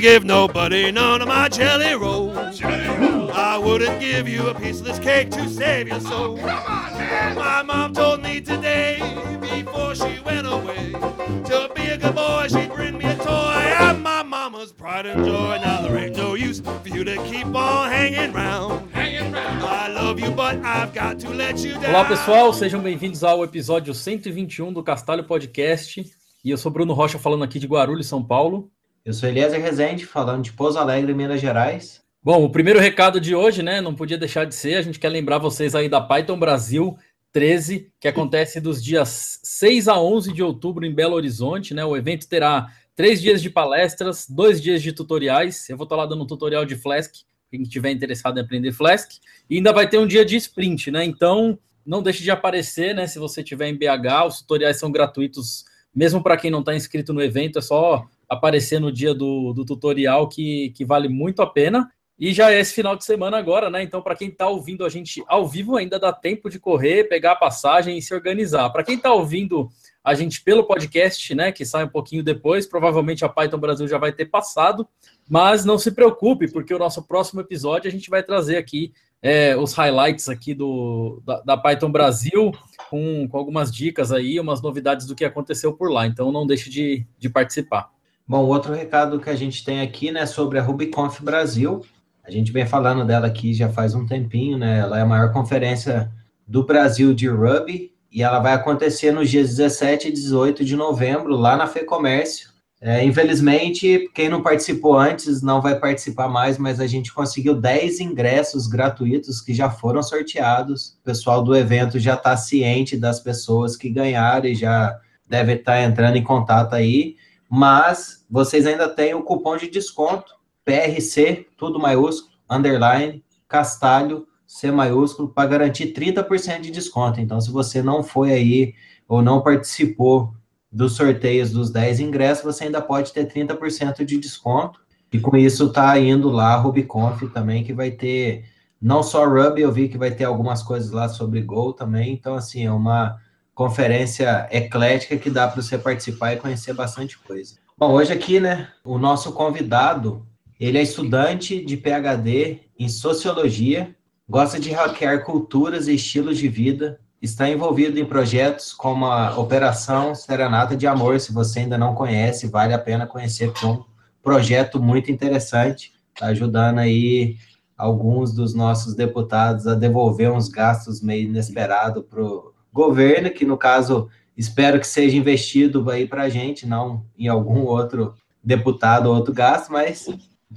gonna give nobody none of my jelly rolls. I wouldn't give you a piece of this cake to save your soul. My mom told me today, before she went away, to be a good boy, she'd bring me a toy. I'm my mama's pride and joy. Now there ain't no use for you to keep on hanging round. I love you, but I've got to let you down. Olá pessoal, sejam bem-vindos ao episódio 121 do Castalho Podcast. E eu sou Bruno Rocha falando aqui de Guarulhos, São Paulo. Eu sou Eliezer Rezende, falando de Pouso Alegre, Minas Gerais. Bom, o primeiro recado de hoje, né, não podia deixar de ser, a gente quer lembrar vocês aí da Python Brasil 13, que acontece dos dias 6 a 11 de outubro em Belo Horizonte, né? O evento terá três dias de palestras, dois dias de tutoriais. Eu vou estar lá dando um tutorial de Flask, quem estiver interessado em aprender Flask. E ainda vai ter um dia de sprint, né? Então, não deixe de aparecer, né? Se você estiver em BH, os tutoriais são gratuitos, mesmo para quem não está inscrito no evento, é só aparecer no dia do, do tutorial que, que vale muito a pena. E já é esse final de semana agora, né? Então, para quem está ouvindo a gente ao vivo, ainda dá tempo de correr, pegar a passagem e se organizar. Para quem está ouvindo a gente pelo podcast, né, que sai um pouquinho depois, provavelmente a Python Brasil já vai ter passado, mas não se preocupe, porque o nosso próximo episódio a gente vai trazer aqui é, os highlights aqui do, da, da Python Brasil, com, com, algumas dicas aí, umas novidades do que aconteceu por lá. Então, não deixe de, de participar. Bom, outro recado que a gente tem aqui, né, sobre a RubyConf Brasil, a gente vem falando dela aqui já faz um tempinho, né? Ela é a maior conferência do Brasil de Ruby e ela vai acontecer nos dias 17 e 18 de novembro, lá na FEComércio. É, infelizmente, quem não participou antes não vai participar mais, mas a gente conseguiu 10 ingressos gratuitos que já foram sorteados. O pessoal do evento já está ciente das pessoas que ganharam e já deve estar tá entrando em contato aí. Mas vocês ainda têm o cupom de desconto PRC, tudo maiúsculo, underline, Castalho, C maiúsculo, para garantir 30% de desconto. Então, se você não foi aí ou não participou dos sorteios dos 10 ingressos, você ainda pode ter 30% de desconto. E com isso tá indo lá a RubyConf também, que vai ter não só Ruby, eu vi que vai ter algumas coisas lá sobre Go também. Então, assim, é uma conferência eclética que dá para você participar e conhecer bastante coisa. Bom, hoje aqui, né, o nosso convidado, ele é estudante de PhD em Sociologia Gosta de hackear culturas e estilos de vida. Está envolvido em projetos como a Operação Serenata de Amor. Se você ainda não conhece, vale a pena conhecer, porque é um projeto muito interessante. Está ajudando aí alguns dos nossos deputados a devolver uns gastos meio inesperados para o governo, que no caso espero que seja investido aí para a gente, não em algum outro deputado ou outro gasto, mas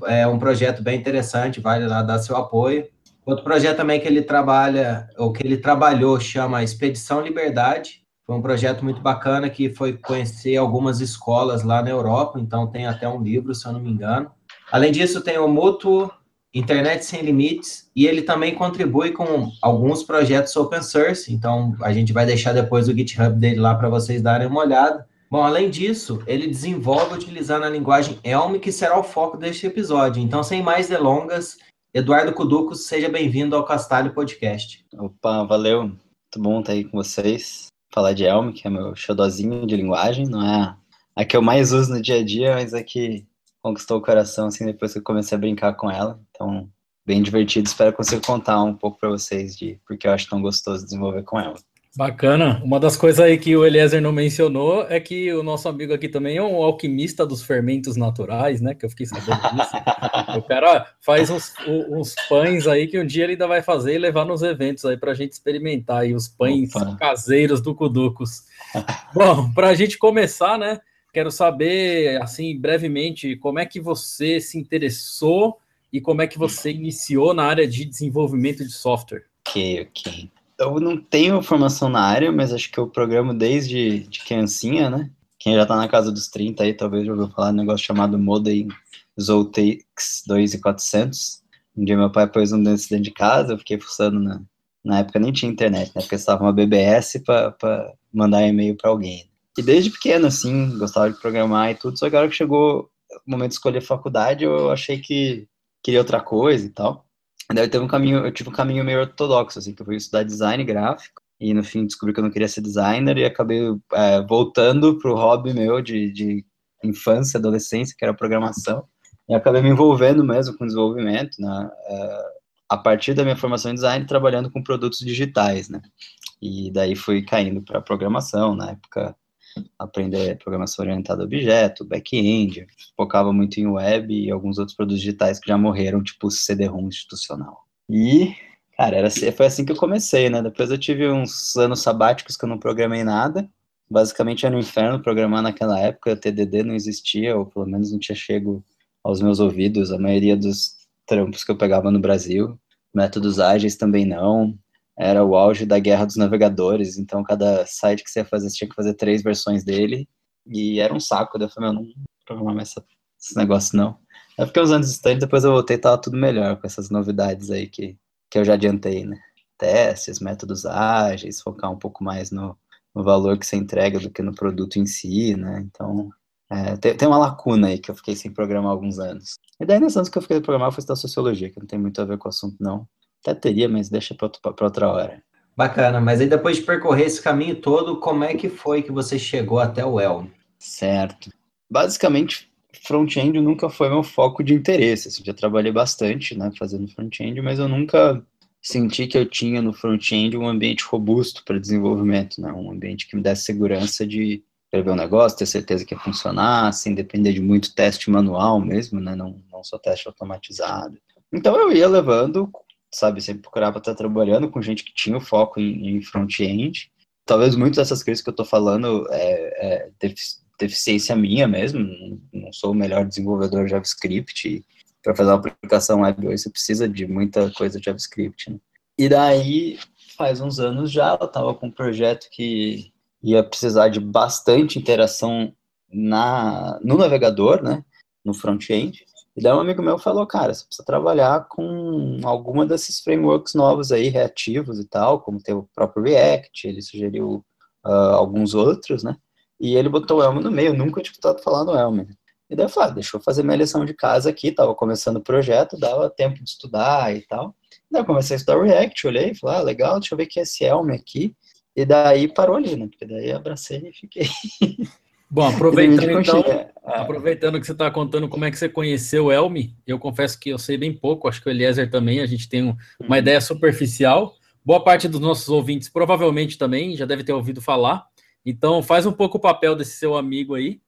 é um projeto bem interessante, vale lá dar seu apoio. Outro projeto também que ele trabalha, ou que ele trabalhou, chama Expedição Liberdade. Foi um projeto muito bacana que foi conhecer algumas escolas lá na Europa, então tem até um livro, se eu não me engano. Além disso, tem o Mútuo Internet Sem Limites, e ele também contribui com alguns projetos open source, então a gente vai deixar depois o GitHub dele lá para vocês darem uma olhada. Bom, além disso, ele desenvolve utilizando a linguagem Elm, que será o foco deste episódio. Então, sem mais delongas, Eduardo Cuduco, seja bem-vindo ao Castalho Podcast. Opa, valeu. Muito bom estar aí com vocês. Falar de Elm, que é meu xodozinho de linguagem, não é a que eu mais uso no dia a dia, mas é que conquistou o coração assim depois que eu comecei a brincar com ela. Então, bem divertido. Espero conseguir contar um pouco para vocês de porque eu acho tão gostoso desenvolver com ela. Bacana. Uma das coisas aí que o Eliezer não mencionou é que o nosso amigo aqui também é um alquimista dos fermentos naturais, né? Que eu fiquei sabendo disso. o cara faz uns, uns, pães aí que um dia ele ainda vai fazer e levar nos eventos aí para a gente experimentar aí os pães Opa. caseiros do Cuducos. Bom, para a gente começar, né? Quero saber, assim, brevemente, como é que você se interessou e como é que você iniciou na área de desenvolvimento de software. Ok, ok eu não tenho formação na área, mas acho que eu programo desde de criancinha, né? Quem já tá na casa dos 30 aí, talvez já ouviu falar de um negócio chamado Modem Zotex 2400. Um dia meu pai pôs um desses dentro de casa, eu fiquei fuçando na... Na época nem tinha internet, na época estava uma BBS para mandar e-mail para alguém. E desde pequeno, assim, gostava de programar e tudo, só que a hora que chegou o momento de escolher faculdade, eu achei que queria outra coisa e tal. Daí eu teve um caminho, eu tive um caminho meio ortodoxo, assim, que eu fui estudar design gráfico, e no fim descobri que eu não queria ser designer, e acabei é, voltando pro hobby meu de, de infância, adolescência, que era programação. E acabei me envolvendo mesmo com desenvolvimento, né? Uh, a partir da minha formação em design, trabalhando com produtos digitais, né? E daí fui caindo para programação, na época aprender programação orientada a objeto, back-end, focava muito em web e alguns outros produtos digitais que já morreram, tipo CD-ROM institucional. E, cara, era, assim, foi assim que eu comecei, né? Depois eu tive uns anos sabáticos que eu não programei nada. Basicamente era um inferno programar naquela época, TDD não existia, ou pelo menos não tinha chego aos meus ouvidos, a maioria dos trampos que eu pegava no Brasil. Métodos ágeis também não, era o auge da guerra dos navegadores, então cada site que você ia fazer, você tinha que fazer três versões dele, e era um saco, daí eu falei, meu, não programar mais esse negócio não. Aí fiquei uns anos distante, depois eu voltei e tava tudo melhor com essas novidades aí que, que eu já adiantei, né? Testes, métodos ágeis, focar um pouco mais no, no valor que você entrega do que no produto em si, né? Então, é, tem, tem, uma lacuna aí que eu fiquei sem programar alguns anos. E daí, nesses anos que eu fiquei sem programar, foi estudar sociologia, que não tem muito a ver com o assunto, não. Até teria, mas deixa para outra hora. Bacana, mas aí depois de percorrer esse caminho todo, como é que foi que você chegou até o Elm? Certo. Basicamente, front-end nunca foi meu foco de interesse. Assim, já trabalhei bastante, né, fazendo front-end, mas eu nunca senti que eu tinha no front-end um ambiente robusto para desenvolvimento, né, um ambiente que me desse segurança de escrever um negócio, ter certeza que ia funcionar, sem depender de muito teste manual mesmo, né, não, não só teste automatizado. Então eu ia levando sabe, sempre procurava estar trabalhando com gente que tinha o foco em, em front-end. Talvez muitas dessas coisas que eu estou falando é, é deficiência minha mesmo, não sou o melhor desenvolvedor de JavaScript, para fazer uma aplicação web hoje você precisa de muita coisa de JavaScript, né? E daí, faz uns anos já, eu estava com um projeto que ia precisar de bastante interação na, no navegador, né, no front-end, e daí um amigo meu falou, cara, você precisa trabalhar com alguma desses frameworks novos aí, reativos e tal, como tem o próprio React, ele sugeriu uh, alguns outros, né? E ele botou o Elm no meio, nunca tinha escutado falar no Elm. E daí eu falei, ah, deixa eu fazer minha lição de casa aqui, tava começando o projeto, dava tempo de estudar e tal. E daí eu comecei a estudar React, olhei falei, ah, legal, deixa eu ver que é esse Elm aqui. E daí parou ali, né? Porque daí abracei e fiquei. Bom, aproveitando então, é. aproveitando que você está contando como é que você conheceu o Elmi, eu confesso que eu sei bem pouco, acho que o Eliezer também, a gente tem um, uma uhum. ideia superficial. Boa parte dos nossos ouvintes provavelmente também já deve ter ouvido falar. Então faz um pouco o papel desse seu amigo aí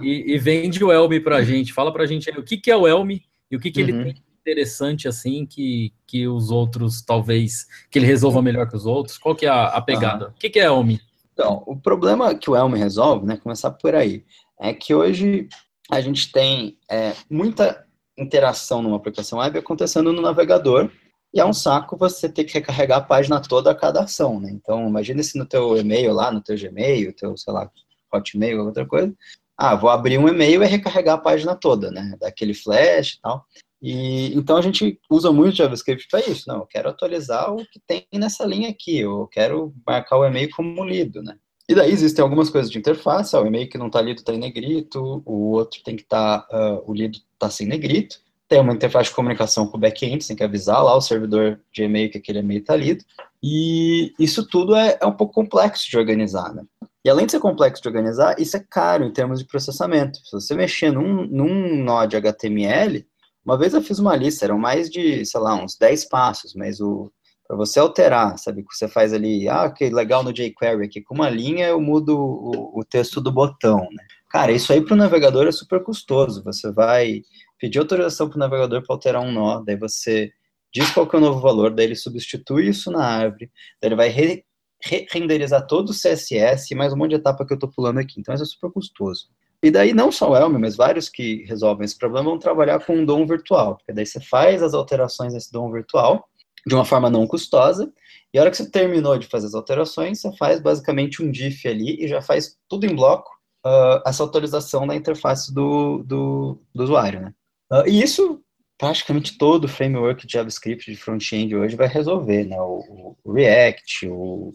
e, e, e, vende o Elmi para a gente. Fala para a gente aí o que, que é o Elmi e o que, que uhum. ele tem interessante assim que, que os outros talvez que ele resolva melhor que os outros. Qual que é a, a pegada? O que, que é Elmi? Então, o problema que o Elm resolve, né, começar por aí, é que hoje a gente tem é, muita interação numa aplicação web acontecendo no navegador, e é um saco você ter que recarregar a página toda a cada ação, né? Então, imagina se no teu e-mail lá, no teu Gmail, teu, sei lá, Hotmail, outra coisa, ah, vou abrir um e-mail e recarregar a página toda, né? Daquele flash e tal. E, então a gente usa muito JavaScript para isso. Não, eu quero atualizar o que tem nessa linha aqui, eu quero marcar o e-mail como lido, né? E daí existem algumas coisas de interface, o e-mail que não está lido está em negrito, o outro tem que estar, tá, uh, o lido está sem negrito. Tem uma interface de comunicação com o back-end, tem que avisar lá o servidor de e-mail que aquele e-mail está lido. E isso tudo é, é um pouco complexo de organizar, né? E além de ser complexo de organizar, isso é caro em termos de processamento. Se você mexer num, num nó de HTML, uma vez eu fiz uma lista, eram mais de, sei lá, uns 10 passos, mas o para você alterar, sabe, que você faz ali, ah, que legal no jQuery aqui, com uma linha eu mudo o, o texto do botão, né? Cara, isso aí para o navegador é super custoso. Você vai pedir autorização para o navegador para alterar um nó, daí você diz qual que é o novo valor, daí ele substitui isso na árvore, daí ele vai re, re renderizar todo o CSS e mais um monte de etapa que eu estou pulando aqui. Então, isso é super custoso. E daí não só o Elm, mas vários que resolvem esse problema vão trabalhar com um DOM virtual, porque daí você faz as alterações nesse DOM virtual de uma forma não custosa, e a hora que você terminou de fazer as alterações, você faz basicamente um diff ali e já faz tudo em bloco uh, essa atualização da interface do, do, do usuário, né? Uh, e isso praticamente todo framework de JavaScript de front-end hoje vai resolver, né? O, o React, o,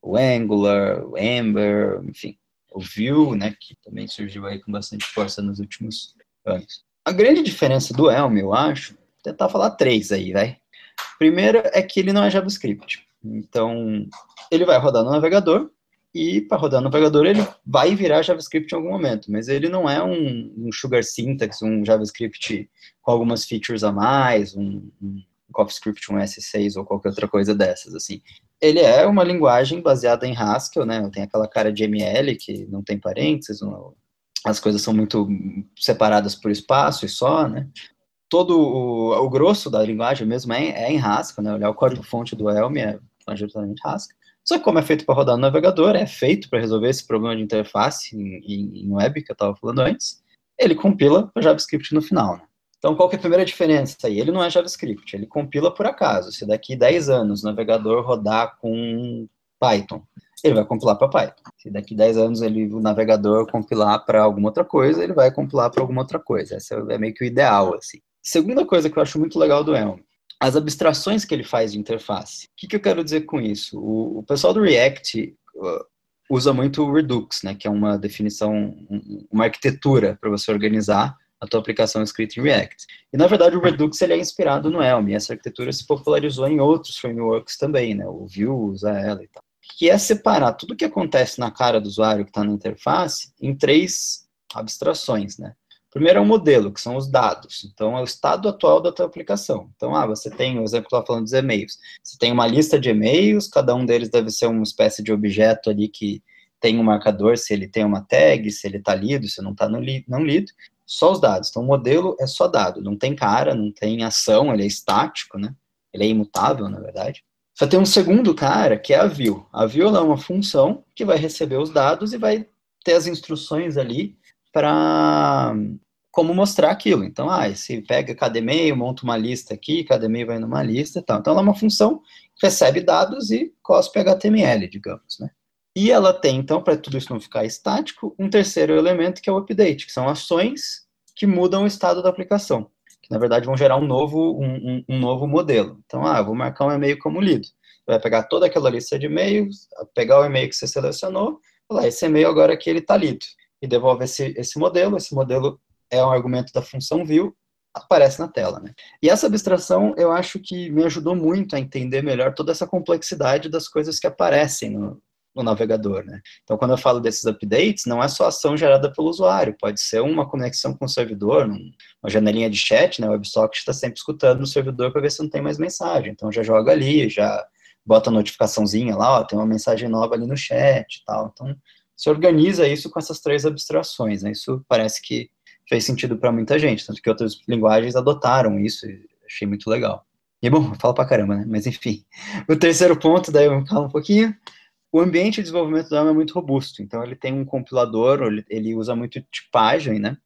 o Angular, o Ember, enfim, o Vue, né, que também surgiu aí com bastante força nos últimos anos. A grande diferença do Elm, eu acho, tentar falar três aí, vai. Primeiro é que ele não é JavaScript. Então, ele vai rodar no navegador e para rodar no navegador ele vai virar JavaScript em algum momento, mas ele não é um, um Sugar Syntax, um JavaScript com algumas features a mais, um, um CoffeeScript, um S6 ou qualquer outra coisa dessas, assim. Ele é uma linguagem baseada em Haskell, né, tem aquela cara de ML que não tem parênteses, as coisas são muito separadas por espaço e só, né, todo o, o grosso da linguagem mesmo é, é em Haskell, né, olhar o código-fonte do Elm é majoritariamente Haskell, só que como é feito para rodar no navegador, é feito para resolver esse problema de interface em, em, em web que eu estava falando antes, ele compila para JavaScript no final. Né? Então, qual que é a primeira diferença aí? Ele não é JavaScript, ele compila por acaso. Se daqui 10 anos o navegador rodar com Python, ele vai compilar para Python. Se daqui 10 anos ele, o navegador compilar para alguma outra coisa, ele vai compilar para alguma outra coisa. Esse é meio que o ideal, assim. Segunda coisa que eu acho muito legal do Elm, as abstrações que ele faz de interface. O que, que eu quero dizer com isso? O, o pessoal do React uh, usa muito o Redux, né, que é uma definição, uma arquitetura para você organizar a tua aplicação escrita em React. E, na verdade, o Redux ele é inspirado no Elm, e essa arquitetura se popularizou em outros frameworks também, né, o Vue usa ela e tal. Que é separar tudo que acontece na cara do usuário que está na interface em três abstrações, né. Primeiro é o modelo, que são os dados. Então, é o estado atual da tua aplicação. Então, ah, você tem, o exemplo estava falando dos e-mails. Você tem uma lista de e-mails, cada um deles deve ser uma espécie de objeto ali que tem um marcador, se ele tem uma tag, se ele está lido, se não está não lido. Só os dados. Então, o modelo é só dado. Não tem cara, não tem ação, ele é estático, né? Ele é imutável, na verdade. Só tem um segundo cara, que é a view. A view é uma função que vai receber os dados e vai ter as instruções ali para como mostrar aquilo. Então, ah, se pega cada e-mail, monta uma lista aqui, cada e-mail vai numa lista e tal. Então, ela é uma função que recebe dados e cospe HTML, digamos, né? E ela tem, então, para tudo isso não ficar estático, um terceiro elemento que é o update, que são ações que mudam o estado da aplicação, que na verdade vão gerar um novo, um, um, um novo modelo. Então, ah, vou marcar um e-mail como lido. Vai pegar toda aquela lista de e-mails, pegar o e-mail que você selecionou, falar, esse e-mail agora aqui ele está lido e devolve esse, esse modelo. Esse modelo é um argumento da função view, aparece na tela. Né? E essa abstração eu acho que me ajudou muito a entender melhor toda essa complexidade das coisas que aparecem no, no navegador. Né? Então, quando eu falo desses updates, não é só ação gerada pelo usuário, pode ser uma conexão com o servidor, uma janelinha de chat, né? o WebSocket está sempre escutando no servidor para ver se não tem mais mensagem. Então, já joga ali, já bota a notificaçãozinha lá, ó, tem uma mensagem nova ali no chat e tal. Então, se organiza isso com essas três abstrações, né? Isso parece que fez sentido para muita gente, tanto que outras linguagens adotaram isso, e achei muito legal. E bom, falo pra caramba, né? Mas enfim. O terceiro ponto, daí eu falo um pouquinho. O ambiente de desenvolvimento do ARM é muito robusto, então ele tem um compilador, ele, ele usa muito tipagem, né?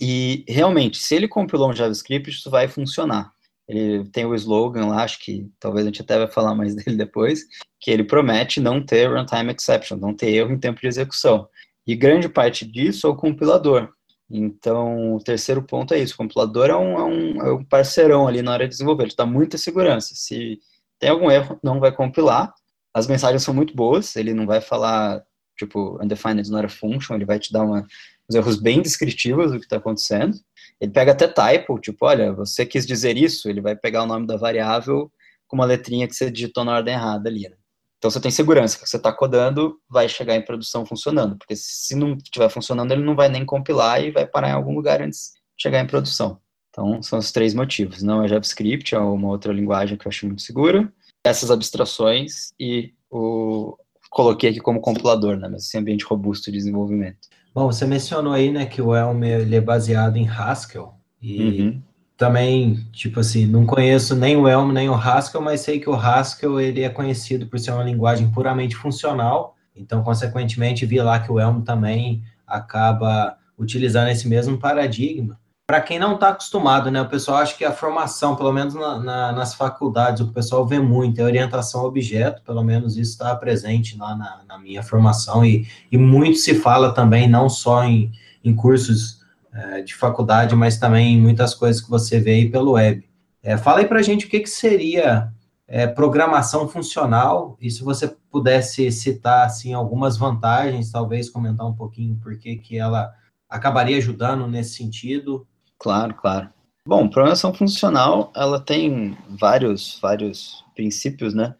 E realmente, se ele compilou um JavaScript, isso vai funcionar. Ele tem o slogan lá, acho que talvez a gente até vai falar mais dele depois, que ele promete não ter runtime exception, não ter erro em tempo de execução. E grande parte disso é o compilador. Então, o terceiro ponto é isso: o compilador é um, é um, é um parceirão ali na hora de desenvolver, ele dá muita segurança. Se tem algum erro, não vai compilar. As mensagens são muito boas, ele não vai falar, tipo, undefined is not a function, ele vai te dar uma, uns erros bem descritivos do que está acontecendo. Ele pega até typo, tipo, olha, você quis dizer isso, ele vai pegar o nome da variável com uma letrinha que você digitou na ordem errada ali, né? Então você tem segurança que você está codando vai chegar em produção funcionando, porque se não estiver funcionando, ele não vai nem compilar e vai parar em algum lugar antes de chegar em produção. Então são os três motivos. Não é JavaScript, é uma outra linguagem que eu acho muito segura. Essas abstrações e o coloquei aqui como compilador, né? Mas esse ambiente robusto de desenvolvimento. Bom, você mencionou aí, né, que o Elm ele é baseado em Haskell e uhum. também, tipo assim, não conheço nem o Elm nem o Haskell, mas sei que o Haskell ele é conhecido por ser uma linguagem puramente funcional. Então, consequentemente, vi lá que o Elm também acaba utilizando esse mesmo paradigma para quem não está acostumado, né? O pessoal acha que a formação, pelo menos na, na, nas faculdades, o pessoal vê muito, é orientação a objeto, pelo menos isso está presente lá na, na, minha formação, e, e muito se fala também, não só em, em cursos é, de faculdade, mas também em muitas coisas que você vê aí pelo web. É, fala aí para a gente o que, que seria é, programação funcional, e se você pudesse citar, assim, algumas vantagens, talvez comentar um pouquinho por que que ela acabaria ajudando nesse sentido, Claro, claro. Bom, programação funcional, ela tem vários, vários princípios, né?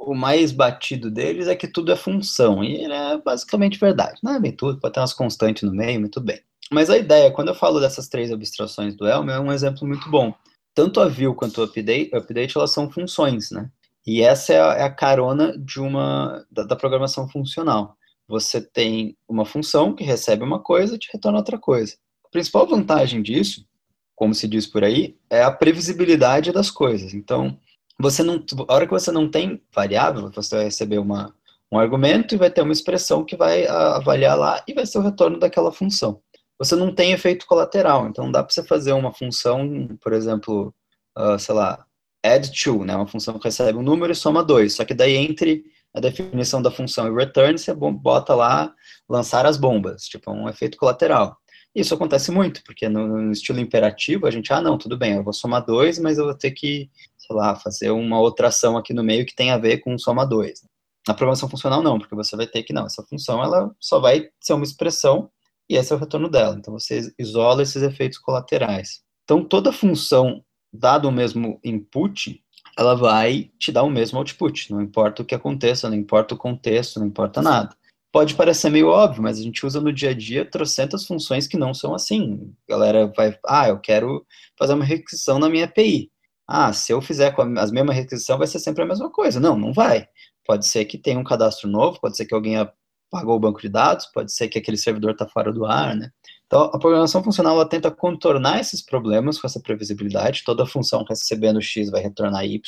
o mais batido deles é que tudo é função, e é basicamente verdade. Não é bem tudo, pode ter umas constantes no meio, mas tudo bem. Mas a ideia, quando eu falo dessas três abstrações do Elm, é um exemplo muito bom. Tanto a view quanto o update, update elas são funções, né? E essa é a, é a carona de uma da, da, programação funcional. Você tem uma função que recebe uma coisa e te retorna outra coisa. Principal vantagem disso, como se diz por aí, é a previsibilidade das coisas. Então, você não, a hora que você não tem variável, você vai receber uma, um argumento e vai ter uma expressão que vai avaliar lá e vai ser o retorno daquela função. Você não tem efeito colateral, então dá para você fazer uma função, por exemplo, uh, sei lá, add to, né, uma função que recebe um número e soma dois, só que daí entre a definição da função e return, você bota lá lançar as bombas, tipo, é um efeito colateral. Isso acontece muito, porque no, estilo imperativo a gente, ah, não, tudo bem, eu vou somar dois, mas eu vou ter que sei lá, fazer uma outra ação aqui no meio que tem a ver com soma 2. Na programação funcional, não, porque você vai ter que, não, essa função ela só vai ser uma expressão e esse é o retorno dela. Então, você isola esses efeitos colaterais. Então, toda função, dado o mesmo input, ela vai te dar o mesmo output, não importa o que aconteça, não importa o contexto, não importa nada. Pode parecer meio óbvio, mas a gente usa no dia a dia trocentas funções que não são assim. A galera vai, ah, eu quero fazer uma requisição na minha API ah, se eu fizer com as mesmas requisições, vai ser sempre a mesma coisa. Não, não vai. Pode ser que tenha um cadastro novo, pode ser que alguém apagou o banco de dados, pode ser que aquele servidor está fora do ar, né? Então, a programação funcional ela tenta contornar esses problemas com essa previsibilidade. Toda função recebendo x vai retornar y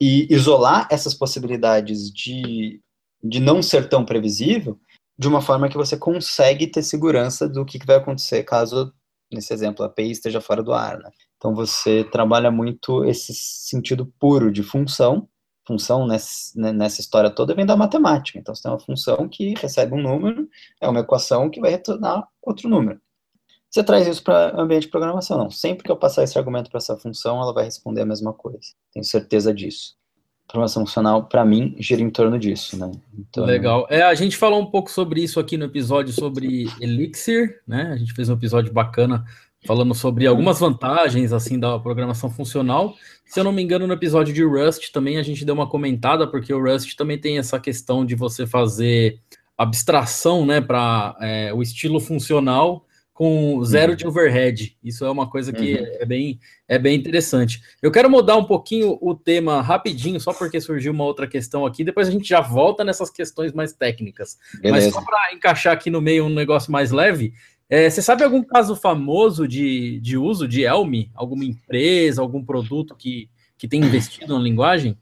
e isolar essas possibilidades de, de não ser tão previsível de uma forma que você consegue ter segurança do que, vai acontecer caso, nesse exemplo, a API esteja fora do ar, né? Então você trabalha muito esse sentido puro de função. Função nessa, né, nessa história toda vem da matemática. Então você tem uma função que recebe um número, é uma equação que vai retornar outro número. Você traz isso para ambiente de programação, não. Sempre que eu passar esse argumento para essa função, ela vai responder a mesma coisa. Tenho certeza disso. Programação funcional, para mim, gira em torno disso, né? Então... Legal. É, a gente falou um pouco sobre isso aqui no episódio sobre Elixir, né? A gente fez um episódio bacana falando sobre algumas vantagens assim da programação funcional. Se eu não me engano, no episódio de Rust também a gente deu uma comentada, porque o Rust também tem essa questão de você fazer abstração né, para é, o estilo funcional com zero uhum. de overhead. Isso é uma coisa que uhum. é, bem, é bem interessante. Eu quero mudar um pouquinho o tema rapidinho, só porque surgiu uma outra questão aqui. Depois a gente já volta nessas questões mais técnicas. Beleza. Mas só para encaixar aqui no meio um negócio mais leve, é, você sabe algum caso famoso de, de uso de Elm? Alguma empresa, algum produto que, que tem investido na linguagem?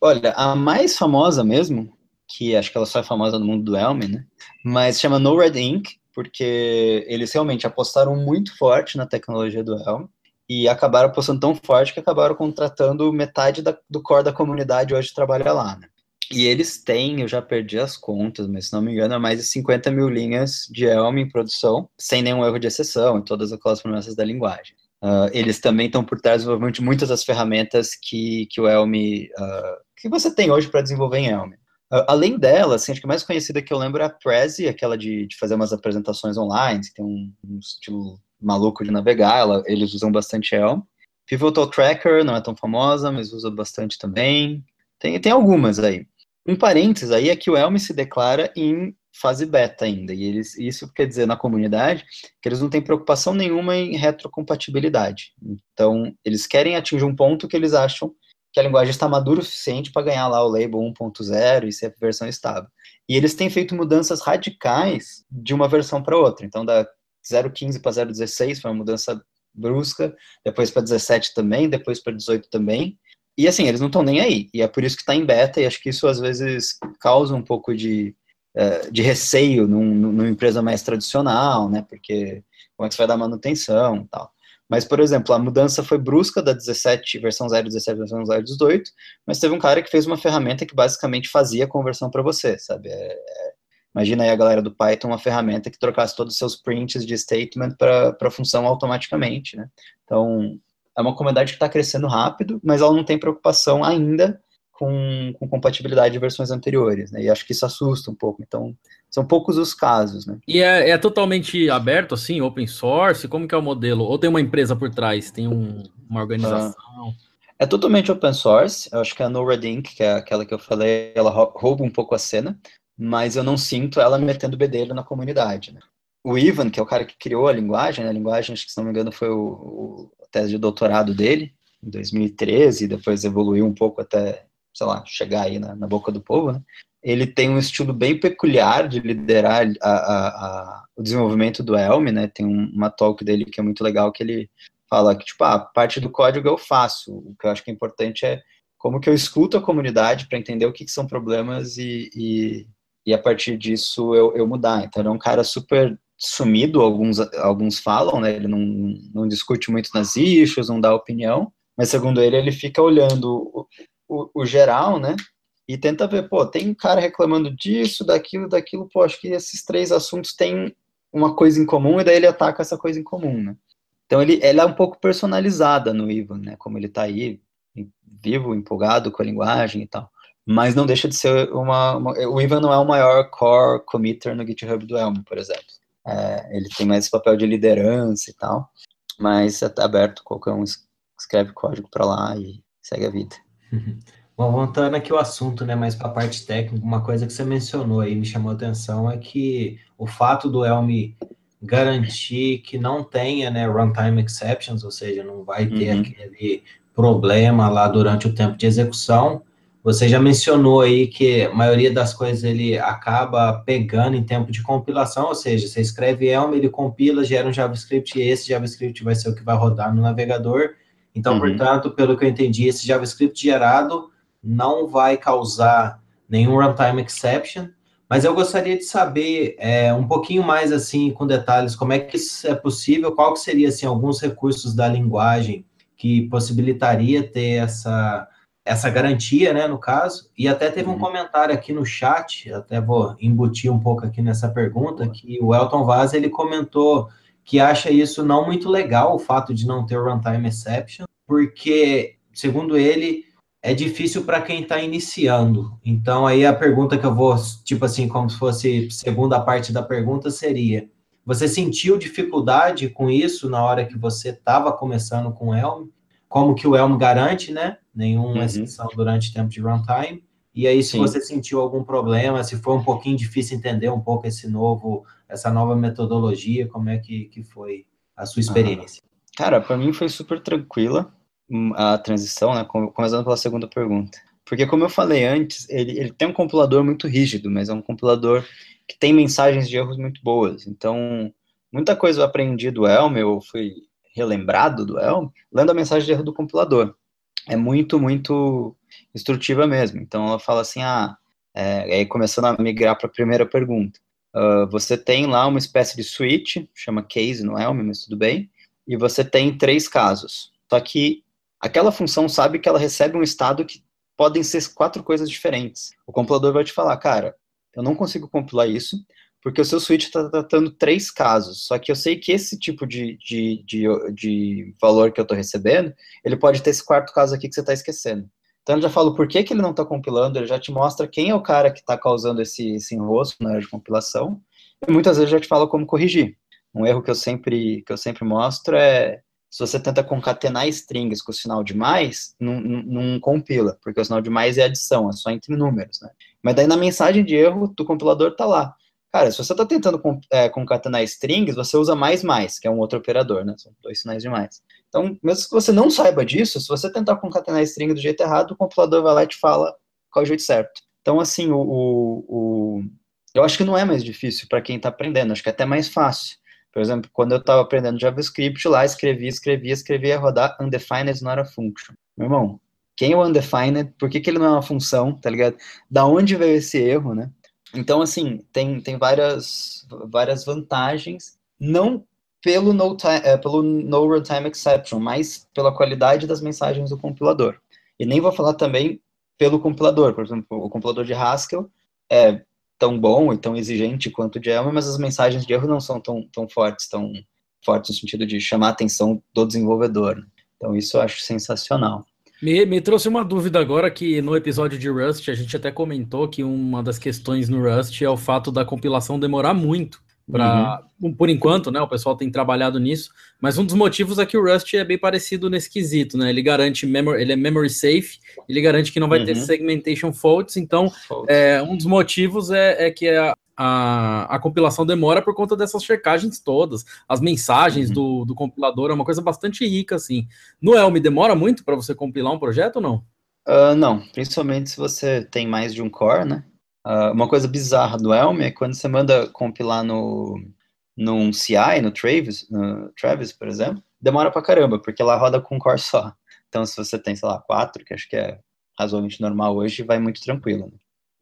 Olha, a mais famosa mesmo, que acho que ela só é famosa no mundo do Elm, né? Mas chama NoRed Inc., porque eles realmente apostaram muito forte na tecnologia do Elm e acabaram apostando tão forte que acabaram contratando metade da, do core da comunidade hoje trabalha lá, né? E eles têm, eu já perdi as contas, mas se não me engano, é mais de 50 mil linhas de Elm em produção, sem nenhum erro de exceção, em todas aquelas promessas da linguagem. Uh, eles também estão por trás de muitas das ferramentas que, que o Elm, uh, que você tem hoje para desenvolver em Elm. Além dela, assim, acho que a mais conhecida que eu lembro é a Prezi, aquela de, de fazer umas apresentações online, que tem um, um estilo maluco de navegar, ela, eles usam bastante Elm. Pivotal Tracker não é tão famosa, mas usa bastante também. Tem, tem algumas aí. Um parênteses aí é que o Elm se declara em fase beta ainda, e eles, isso quer dizer na comunidade que eles não têm preocupação nenhuma em retrocompatibilidade. Então, eles querem atingir um ponto que eles acham que a linguagem está madura o suficiente para ganhar lá o label 1.0 e ser a versão estável. E eles têm feito mudanças radicais de uma versão para outra. Então, da 0.15 para 0.16 foi uma mudança brusca, depois para 17 também, depois para 18 também. E assim, eles não estão nem aí. E é por isso que está em beta, e acho que isso às vezes causa um pouco de, uh, de receio num, numa empresa mais tradicional, né? Porque como é que você vai dar manutenção e tal. Mas, por exemplo, a mudança foi brusca da 17, versão 0.17, versão 0.18, mas teve um cara que fez uma ferramenta que basicamente fazia a conversão para você, sabe? É, é, imagina aí a galera do Python, uma ferramenta que trocasse todos os seus prints de statement para a função automaticamente, né? Então, é uma comunidade que está crescendo rápido, mas ela não tem preocupação ainda com, com, compatibilidade de versões anteriores, né? E acho que isso assusta um pouco. Então, são poucos os casos, né? E é, é totalmente aberto, assim, open source? Como que é o modelo? Ou tem uma empresa por trás? Tem um, uma organização? É totalmente open source. Eu acho que a NoRedInk, que é aquela que eu falei, ela rouba um pouco a cena, mas eu não sinto ela metendo bedelho na comunidade. Né? O Ivan, que é o cara que criou a linguagem, né? a linguagem, acho que se não me engano, foi o, o a tese de doutorado dele, em 2013, e depois evoluiu um pouco até, sei lá, chegar aí na, na boca do povo, né? Ele tem um estilo bem peculiar de liderar a, a, a, o desenvolvimento do Elm, né? Tem um, uma talk dele que é muito legal, que ele fala que, tipo, a ah, parte do código eu faço. O que eu acho que é importante é como que eu escuto a comunidade para entender o que, que, são problemas e, e, e a partir disso eu, eu, mudar. Então, ele é um cara super sumido, alguns, alguns falam, né? Ele não, não discute muito nas issues, não dá opinião, mas segundo ele, ele fica olhando o, o, geral, né? E tenta ver, pô, tem um cara reclamando disso, daquilo, daquilo, pô, acho que esses três assuntos têm uma coisa em comum, e daí ele ataca essa coisa em comum, né? Então ele, ela é um pouco personalizada no Ivan, né? Como ele tá aí, vivo, empolgado com a linguagem e tal. Mas não deixa de ser uma, uma o Ivan não é o maior core committer no GitHub do Elm, por exemplo. É, ele tem mais esse papel de liderança e tal, mas é aberto, qualquer um escreve código para lá e segue a vida. Bom, voltando aqui o assunto, né, mais para a parte técnica, uma coisa que você mencionou aí, me chamou a atenção, é que o fato do Elm garantir que não tenha, né, runtime exceptions, ou seja, não vai ter uhum. aquele problema lá durante o tempo de execução, você já mencionou aí que a maioria das coisas ele acaba pegando em tempo de compilação, ou seja, você escreve Elm, ele compila, gera um JavaScript e esse JavaScript vai ser o que vai rodar no navegador. Então, uhum. portanto, pelo que eu entendi, esse JavaScript gerado não vai causar nenhum runtime exception, mas eu gostaria de saber é, um pouquinho mais assim, com detalhes, como é que isso é possível, qual que seria assim alguns recursos da linguagem que possibilitaria ter essa essa garantia, né, no caso, e até teve um uhum. comentário aqui no chat, até vou embutir um pouco aqui nessa pergunta, que o Elton Vaz, ele comentou que acha isso não muito legal, o fato de não ter runtime exception, porque, segundo ele, é difícil para quem está iniciando. Então, aí a pergunta que eu vou, tipo assim, como se fosse segunda parte da pergunta, seria: você sentiu dificuldade com isso na hora que você estava começando com o Elm? Como que o Elm garante, né? nenhuma uhum. exceção durante o tempo de runtime. E aí, se Sim. você sentiu algum problema, se foi um pouquinho difícil entender um pouco esse novo, essa nova metodologia, como é que, que foi a sua experiência? Ah, cara, para mim foi super tranquila hum, a transição, né? Começando pela segunda pergunta. Porque, como eu falei antes, ele, ele tem um compilador muito rígido, mas é um compilador que tem mensagens de erros muito boas. Então, muita coisa eu aprendi do Elm, eu fui relembrado do Elm, lendo a mensagem de erro do compilador é muito, muito instrutiva mesmo. Então ela fala assim, ah, é, aí começando a migrar para a primeira pergunta. Uh, você tem lá uma espécie de switch, chama case, não é, mas tudo bem, e você tem três casos. Só que aquela função sabe que ela recebe um estado que podem ser quatro coisas diferentes. O compilador vai te falar, cara, eu não consigo compilar isso, porque o seu switch está tratando três casos. Só que eu sei que esse tipo de, de, de, de valor que eu estou recebendo, ele pode ter esse quarto caso aqui que você está esquecendo. Então ele já fala por que, que ele não está compilando, ele já te mostra quem é o cara que está causando esse, esse enrosco na hora de compilação, e muitas vezes já te fala como corrigir. Um erro que eu sempre, que eu sempre mostro é se você tenta concatenar strings com o sinal de mais, não, não, não, compila, porque o sinal de mais é adição, é só entre números, né? Mas daí na mensagem de erro do compilador tá lá. Cara, se você está tentando é, concatenar strings, você usa mais mais, que é um outro operador, né? São dois sinais de mais. Então, mesmo que você não saiba disso, se você tentar concatenar string do jeito errado, o compilador vai lá e te fala qual é o jeito certo. Então, assim, o, o, o... eu acho que não é mais difícil para quem está aprendendo, acho que é até mais fácil. Por exemplo, quando eu estava aprendendo JavaScript, lá escrevi, escrevi, escrevi, ia rodar undefined not a function. Meu irmão, quem é o undefined? Por que, que ele não é uma função, tá ligado? Da onde veio esse erro, né? Então, assim, tem, tem várias, várias vantagens, não pelo no, time, é, pelo no runtime exception, mas pela qualidade das mensagens do compilador. E nem vou falar também pelo compilador, por exemplo, o compilador de Haskell é tão bom e tão exigente quanto o de Elm, mas as mensagens de erro não são tão, tão fortes, tão fortes no sentido de chamar a atenção do desenvolvedor. Então, isso eu acho sensacional. Me, me trouxe uma dúvida agora que no episódio de Rust a gente até comentou que uma das questões no Rust é o fato da compilação demorar muito. Pra, uhum. Por enquanto, né? O pessoal tem trabalhado nisso, mas um dos motivos é que o Rust é bem parecido nesse quesito, né? Ele garante memory, ele é memory safe, ele garante que não vai uhum. ter segmentation faults, então é, um dos motivos é, é que a, a, a, compilação demora por conta dessas checagens todas. As mensagens uhum. do, do compilador é uma coisa bastante rica, assim. No Elm, demora muito para você compilar um projeto ou não? Uh, não, principalmente se você tem mais de um core, né? Uh, uma coisa bizarra do Elm é quando você manda compilar no num CI, no Travis, no Travis, por exemplo, demora pra caramba, porque ela roda com um core só. Então, se você tem, sei lá, quatro, que acho que é razoavelmente normal hoje, vai muito tranquilo. Né?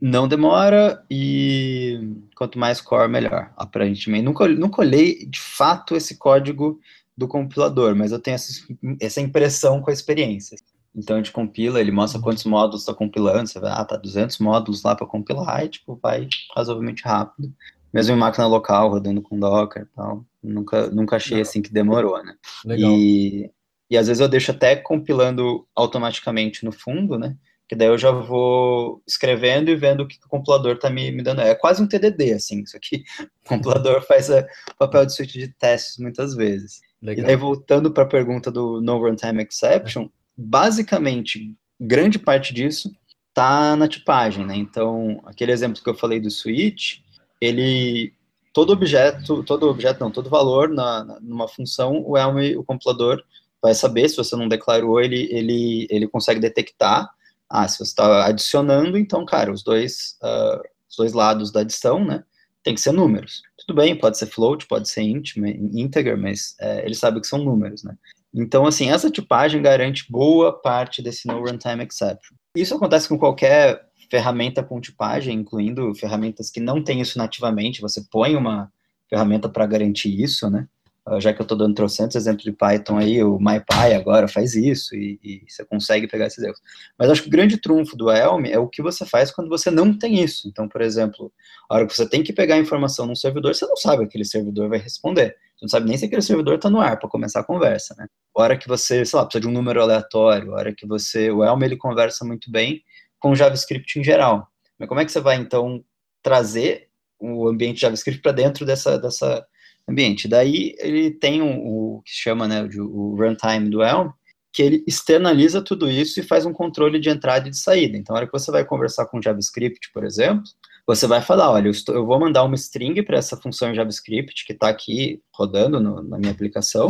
Não demora e quanto mais core, melhor, aparentemente. Nunca, nunca olhei de fato esse código do compilador, mas eu tenho essa, essa impressão com a experiência. Então a gente compila, ele mostra quantos módulos está compilando, você vai, ah, tá 200 módulos lá para compilar, e tipo, vai razoavelmente rápido. Mesmo em máquina local, rodando com Docker e tal. Nunca, nunca achei assim que demorou, né? Legal. E, e às vezes eu deixo até compilando automaticamente no fundo, né? que daí eu já vou escrevendo e vendo o que o compilador está me, me dando. É quase um TDD, assim, isso aqui. O compilador faz o papel de suíte de testes muitas vezes. Legal. E daí, voltando para a pergunta do No Runtime Exception, basicamente, grande parte disso está na tipagem, né? Então, aquele exemplo que eu falei do switch, ele todo objeto, todo objeto não, todo valor na, numa função, o Elm, o compilador vai saber se você não declarou, ele ele ele consegue detectar ah, se você está adicionando, então, cara, os dois, uh, os dois lados da adição, né, tem que ser números. Tudo bem, pode ser float, pode ser int, integer, mas é, ele sabe que são números, né. Então, assim, essa tipagem garante boa parte desse no runtime exception. Isso acontece com qualquer ferramenta com tipagem, incluindo ferramentas que não têm isso nativamente, você põe uma ferramenta para garantir isso, né? Ah, já que eu estou dando trocentos exemplos de Python aí, o MyPy agora faz isso e, e, você consegue pegar esses erros. Mas acho que o grande trunfo do Elm é o que você faz quando você não tem isso. Então, por exemplo, a hora que você tem que pegar informação num servidor, você não sabe aquele servidor vai responder. Você não sabe nem se aquele servidor está no ar para começar a conversa, né? Hora que você, sei lá, precisa de um número aleatório, hora que você, o Elm ele conversa muito bem com JavaScript em geral. Mas como é que você vai então trazer o ambiente JavaScript para dentro dessa dessa ambiente. Daí ele tem o, o que se chama né, o, o runtime do Elm, que ele externaliza tudo isso e faz um controle de entrada e de saída. Então, na hora que você vai conversar com JavaScript, por exemplo, você vai falar, olha, eu, estou, eu vou mandar uma string para essa função JavaScript que está aqui rodando no, na minha aplicação,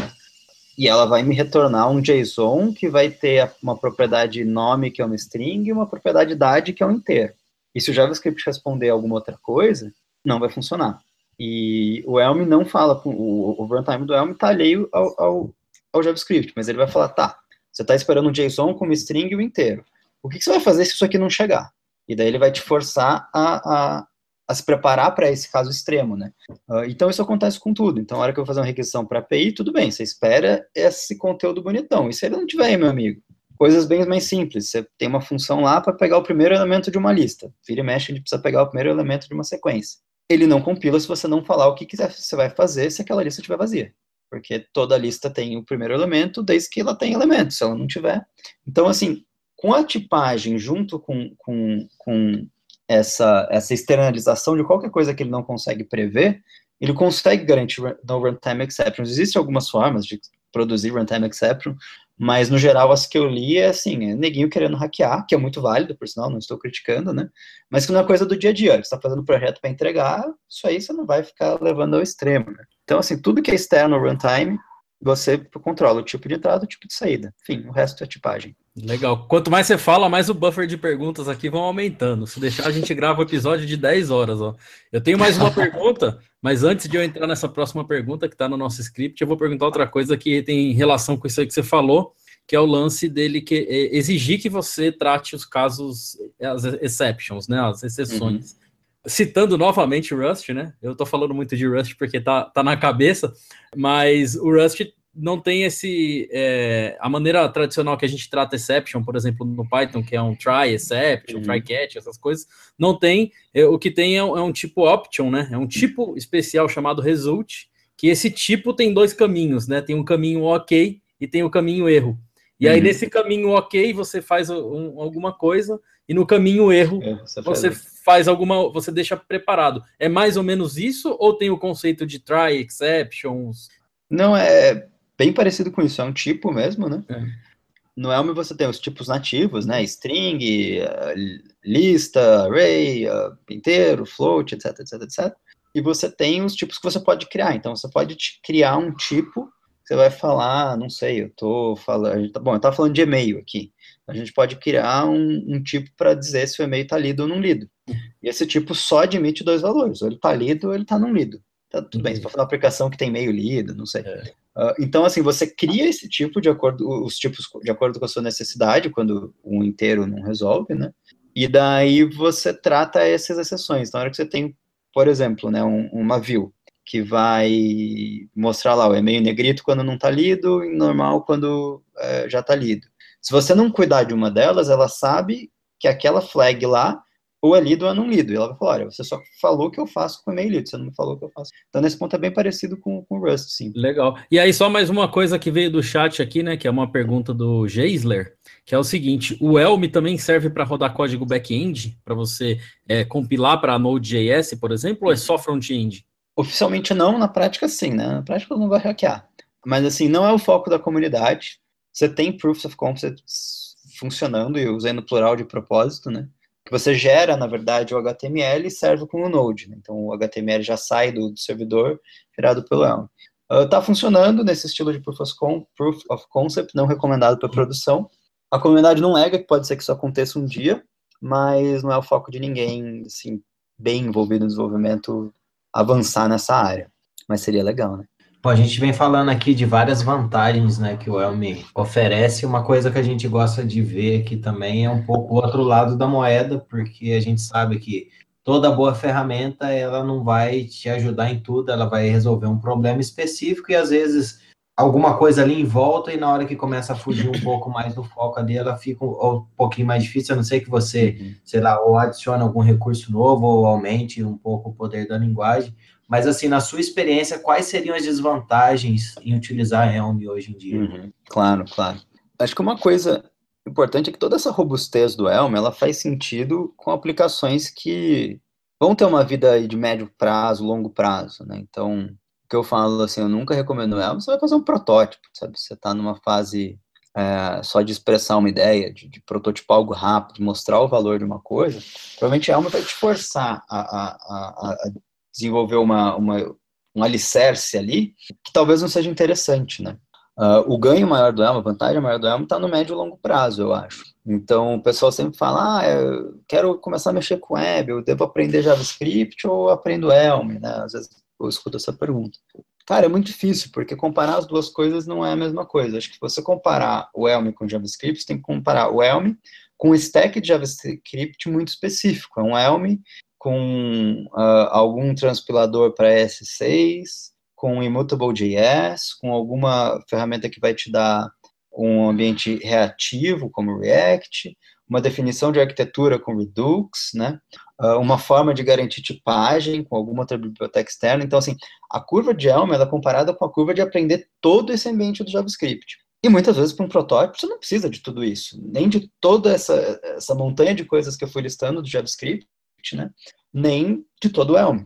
e ela vai me retornar um JSON que vai ter uma propriedade nome, que é uma string, e uma propriedade idade, que é um inteiro. E se o JavaScript responder alguma outra coisa, não vai funcionar. E o Elm não fala, o, o runtime do Elm está alheio ao, ao, ao, JavaScript, mas ele vai falar, tá, você está esperando um JSON com uma string o inteiro. O que, que, você vai fazer se isso aqui não chegar? E daí ele vai te forçar a, a, a se preparar para esse caso extremo, né? Uh, então isso acontece com tudo. Então, na hora que eu vou fazer uma requisição para API, tudo bem, você espera esse conteúdo bonitão. E se ele não tiver aí, meu amigo? Coisas bem mais simples. Você tem uma função lá para pegar o primeiro elemento de uma lista. Vira e mexe, a gente precisa pegar o primeiro elemento de uma sequência ele não compila se você não falar o que quiser, você vai fazer se aquela lista estiver vazia. Porque toda lista tem o primeiro elemento, desde que ela tem elementos. Se ela não tiver. Então, assim, com a tipagem junto com, com, com essa, essa externalização de qualquer coisa que ele não consegue prever, ele consegue garantir no runtime exceptions. Existem algumas formas de produzir runtime exception, mas, no geral, as que eu li é assim, é neguinho querendo hackear, que é muito válido, por sinal, não estou criticando, né? Mas que não é coisa do dia a dia. Você está fazendo projeto para entregar, isso aí você não vai ficar levando ao extremo, né? Então, assim, tudo que é externo runtime, você controla o tipo de entrada, o tipo de saída. Enfim, o resto é tipagem. Legal. Quanto mais você fala, mais o buffer de perguntas aqui vão aumentando. Se deixar, a gente grava o um episódio de 10 horas. Ó. Eu tenho mais uma pergunta, mas antes de eu entrar nessa próxima pergunta que está no nosso script, eu vou perguntar outra coisa que tem relação com isso aí que você falou, que é o lance dele que é exigir que você trate os casos, as exceptions, né, as exceções. Uhum. Citando novamente o Rust, né? Eu estou falando muito de Rust porque tá, tá na cabeça, mas o Rust não tem esse. É, a maneira tradicional que a gente trata exception, por exemplo, no Python, que é um try exception, uhum. try catch, essas coisas, não tem. É, o que tem é, é, um tipo option, né? É um tipo especial chamado result, que esse tipo tem dois caminhos, né? Tem um caminho ok e tem o um caminho erro. E aí, uhum. nesse caminho ok, você faz um, alguma coisa e no caminho erro É, você você faz- faz alguma, você deixa preparado. É mais ou menos isso ou tem o conceito de try exceptions? Não, é bem parecido com isso, é um tipo mesmo, né? É. No Elm você tem os tipos nativos, né? String, eh, lista, array, eh, inteiro, float, etc, etc, etc. E você tem os tipos que você pode criar. Então você pode criar um tipo, você vai falar, não sei, eu tô falando, tá- bom, eu tava falando de e-mail aqui. A gente pode criar um, um tipo para dizer se o e-mail está lido ou não lido. E esse tipo só admite dois valores, ou ele está lido ou ele está não lido. Tá tudo bem, você pode fazer uma aplicação que tem e-mail lido, não sei. Ah, então, assim, você cria esse tipo de acordo, os tipos de acordo com a sua necessidade, quando um inteiro não resolve, né? E daí você trata essas exceções. Então, na hora que você tem, por exemplo, né, um- uma view que vai mostrar lá o e-mail negrito quando não está lido e normal quando eh, já está lido. Se você não cuidar de uma delas, ela sabe que aquela flag lá ou é lido ou é não lido. E ela vai falar, olha, você só falou que eu faço com e-mail lido, você não me falou que eu faço. Então, nesse ponto é bem parecido com, com o Rust, sim. Legal. E aí, só mais uma coisa que veio do chat aqui, né? Que é uma pergunta do Geisler, que é o seguinte: o Elm também serve para rodar código back-end, para você é, compilar para Node.js, por exemplo, ou é só front-end? Oficialmente não, na prática sim, né? Na prática eu não gosto de hackear. Mas assim, não é o foco da comunidade. Você tem proofs of concepts funcionando, e no plural de propósito, né? Que você gera, na verdade, o HTML e serve como Node. Né? Então o HTML já sai do, do servidor gerado pelo Elm. Está funcionando nesse estilo de proof of, con proof of concept, não recomendado para produção. A comunidade não nega que pode ser que isso aconteça um dia, mas não é o foco de ninguém, assim, bem envolvido no desenvolvimento avançar nessa área. Mas seria legal, né? Bom, a gente vem falando aqui de várias vantagens, né, que o Elm oferece. Uma coisa que a gente gosta de ver aqui também é um pouco o outro lado da moeda, porque a gente sabe que toda boa ferramenta, ela não vai te ajudar em tudo, ela vai resolver um problema específico e às vezes alguma coisa ali em volta e na hora que começa a fugir um pouco mais do foco ali, ela fica um, um pouquinho mais difícil, a não ser que você, sei lá, ou adicione algum recurso novo ou aumente um pouco o poder da linguagem. Mas, assim, na sua experiência, quais seriam as desvantagens em utilizar Helm hoje em dia? Uhum, Claro, claro. Acho que uma coisa importante é que toda essa robustez do Elm, ela faz sentido com aplicações que vão ter uma vida de médio prazo, longo prazo, né? Então, o que eu falo, assim, eu nunca recomendo o Elm, você vai fazer um protótipo, sabe? Você está numa fase é, só de expressar uma ideia, de, de prototipar algo rápido, mostrar o valor de uma coisa, provavelmente Elm vai te forçar a, a, a, a desenvolver uma, uma, um alicerce ali que talvez não seja interessante, né? Uh, o ganho maior do Elm, a vantagem maior do Elm está no médio e longo prazo, eu acho. Então, o pessoal sempre fala, ah, eu quero começar a mexer com web, eu devo aprender JavaScript ou aprendo Elm, né? Às vezes eu escuto essa pergunta. Cara, é muito difícil, porque comparar as duas coisas não é a mesma coisa. Acho que se você comparar o Elm com JavaScript, você tem que comparar o Elm com um stack de JavaScript muito específico. É um Elm com uh, algum transpilador para S6, com Immutable.js, com alguma ferramenta que vai te dar um ambiente reativo, como React, uma definição de arquitetura com Redux, né? Uh, uma forma de garantir tipagem com alguma outra biblioteca externa. Então, assim, a curva de Elm é comparada com a curva de aprender todo esse ambiente do JavaScript. E muitas vezes, para um protótipo, você não precisa de tudo isso, nem de toda essa, essa montanha de coisas que eu fui listando do JavaScript, né? nem de todo o Elm.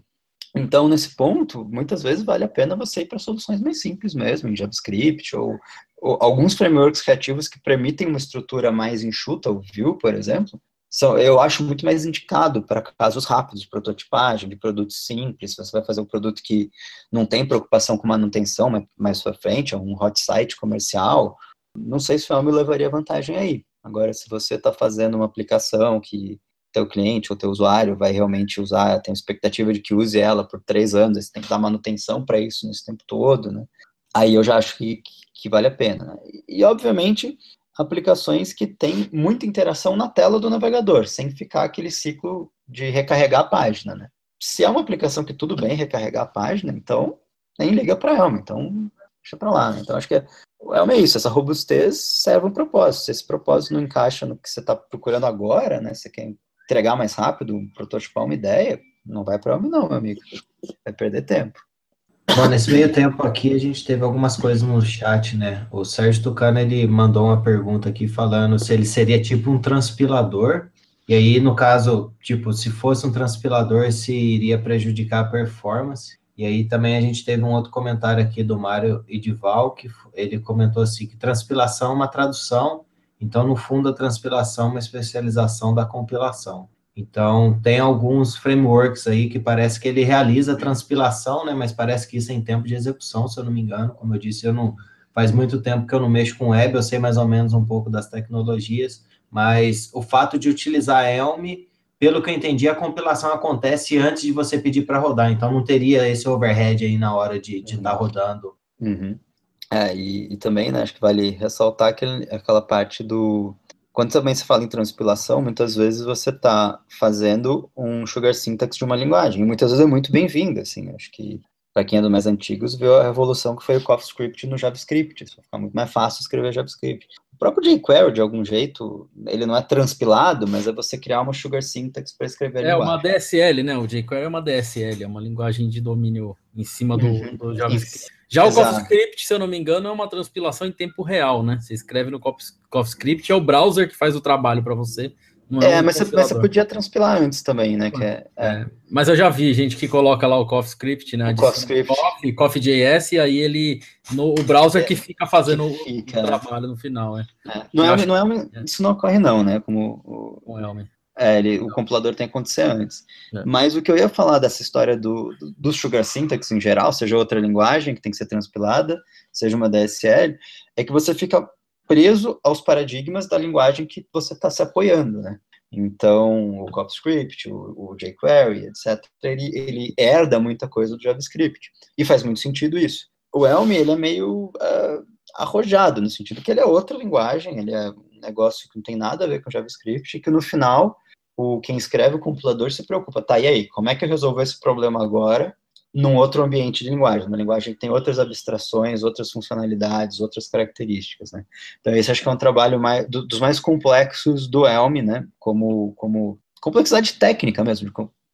Então, nesse ponto, muitas vezes vale a pena você ir para soluções mais simples mesmo, em JavaScript, ou, ou, alguns frameworks criativos que permitem uma estrutura mais enxuta, o Vue, por exemplo, são, eu acho muito mais indicado para casos rápidos de prototipagem, de produtos simples, você vai fazer um produto que não tem preocupação com manutenção mais para frente, é um hot site comercial, não sei se o Elm levaria vantagem aí. Agora, se você está fazendo uma aplicação que teu cliente ou teu usuário vai realmente usar, tem expectativa de que use ela por três anos, você tem que dar manutenção para isso nesse tempo todo, né? Aí eu já acho que, que vale a pena. Né? E, obviamente, aplicações que têm muita interação na tela do navegador, sem ficar aquele ciclo de recarregar a página, né? Se é uma aplicação que tudo bem recarregar a página, então nem liga para Elm, então deixa para lá. Né? Então acho que é, é isso, essa robustez serve um propósito. Se esse propósito não encaixa no que você está procurando agora, né? Você quer entregar mais rápido, prototipar uma ideia, não vai para Elm não, meu amigo. Vai perder tempo. Bom, nesse meio tempo aqui a gente teve algumas coisas no chat, né? O Sérgio Tucano, ele mandou uma pergunta aqui falando se ele seria tipo um transpilador E aí, no caso, tipo, se fosse um transpilador, se iria prejudicar a performance. E aí também a gente teve um outro comentário aqui do Mário Edival, que ele comentou assim, que transpilação é uma tradução, então, no fundo, a transpilação é uma especialização da compilação. Então, tem alguns frameworks aí que parece que ele realiza a transpilação, né? Mas parece que isso é em tempo de execução, se eu não me engano. Como eu disse, eu não faz muito tempo que eu não mexo com web, eu sei mais ou menos um pouco das tecnologias, mas o fato de utilizar Elm, pelo que eu entendi, a compilação acontece antes de você pedir para rodar, então não teria esse overhead aí na hora de estar uhum. tá rodando. Uhum. É, e, e, também, né, acho que vale ressaltar aquele, aquela parte do quando também se fala em transpilação, muitas vezes você está fazendo um sugar syntax de uma linguagem, e muitas vezes é muito bem-vindo, assim, acho que para quem é do mais antigos, viu a revolução que foi o CoffeeScript no JavaScript, isso vai ficar muito mais fácil escrever JavaScript. O próprio jQuery, de algum jeito, ele não é transpilado, mas é você criar uma sugar syntax para escrever É uma DSL, né? O jQuery é uma DSL, é uma linguagem de domínio em cima do, uhum. do JavaScript. Já Exato. o CoffeeScript, se eu não me engano, é uma transpilação em tempo real, né? Você escreve no CoffeeScript, é o browser que faz o trabalho para você. É, é mas, você, mas, você, podia transpilar antes também, né? É, é. é, Mas eu já vi gente que coloca lá o CoffeeScript, né? O CoffeeScript. Coffee, CoffeeJS, e aí ele. No, o browser que fica fazendo que fica, o, o, trabalho no final, é. Não é, não é, isso não ocorre, não, né? Como o, o Elmer. É, ele, o compilador tem que acontecer antes. É. Mas o que eu ia falar dessa história do, do, do, Sugar Syntax em geral, seja outra linguagem que tem que ser transpilada, seja uma DSL, é que você fica preso aos paradigmas da linguagem que você está se apoiando, né? Então, o CoffeeScript, o, o jQuery, etc., ele, ele herda muita coisa do JavaScript. E faz muito sentido isso. O Elm, ele é meio uh, arrojado, no sentido que ele é outra linguagem, ele é um negócio que não tem nada a ver com JavaScript, e que no final o quem escreve o compilador se preocupa, tá, e aí, como é que eu resolvo esse problema agora num outro ambiente de linguagem, uma linguagem que tem outras abstrações, outras funcionalidades, outras características, né? Então esse acho que é um trabalho mais, do, dos mais complexos do Elm, né? Como, como complexidade técnica mesmo,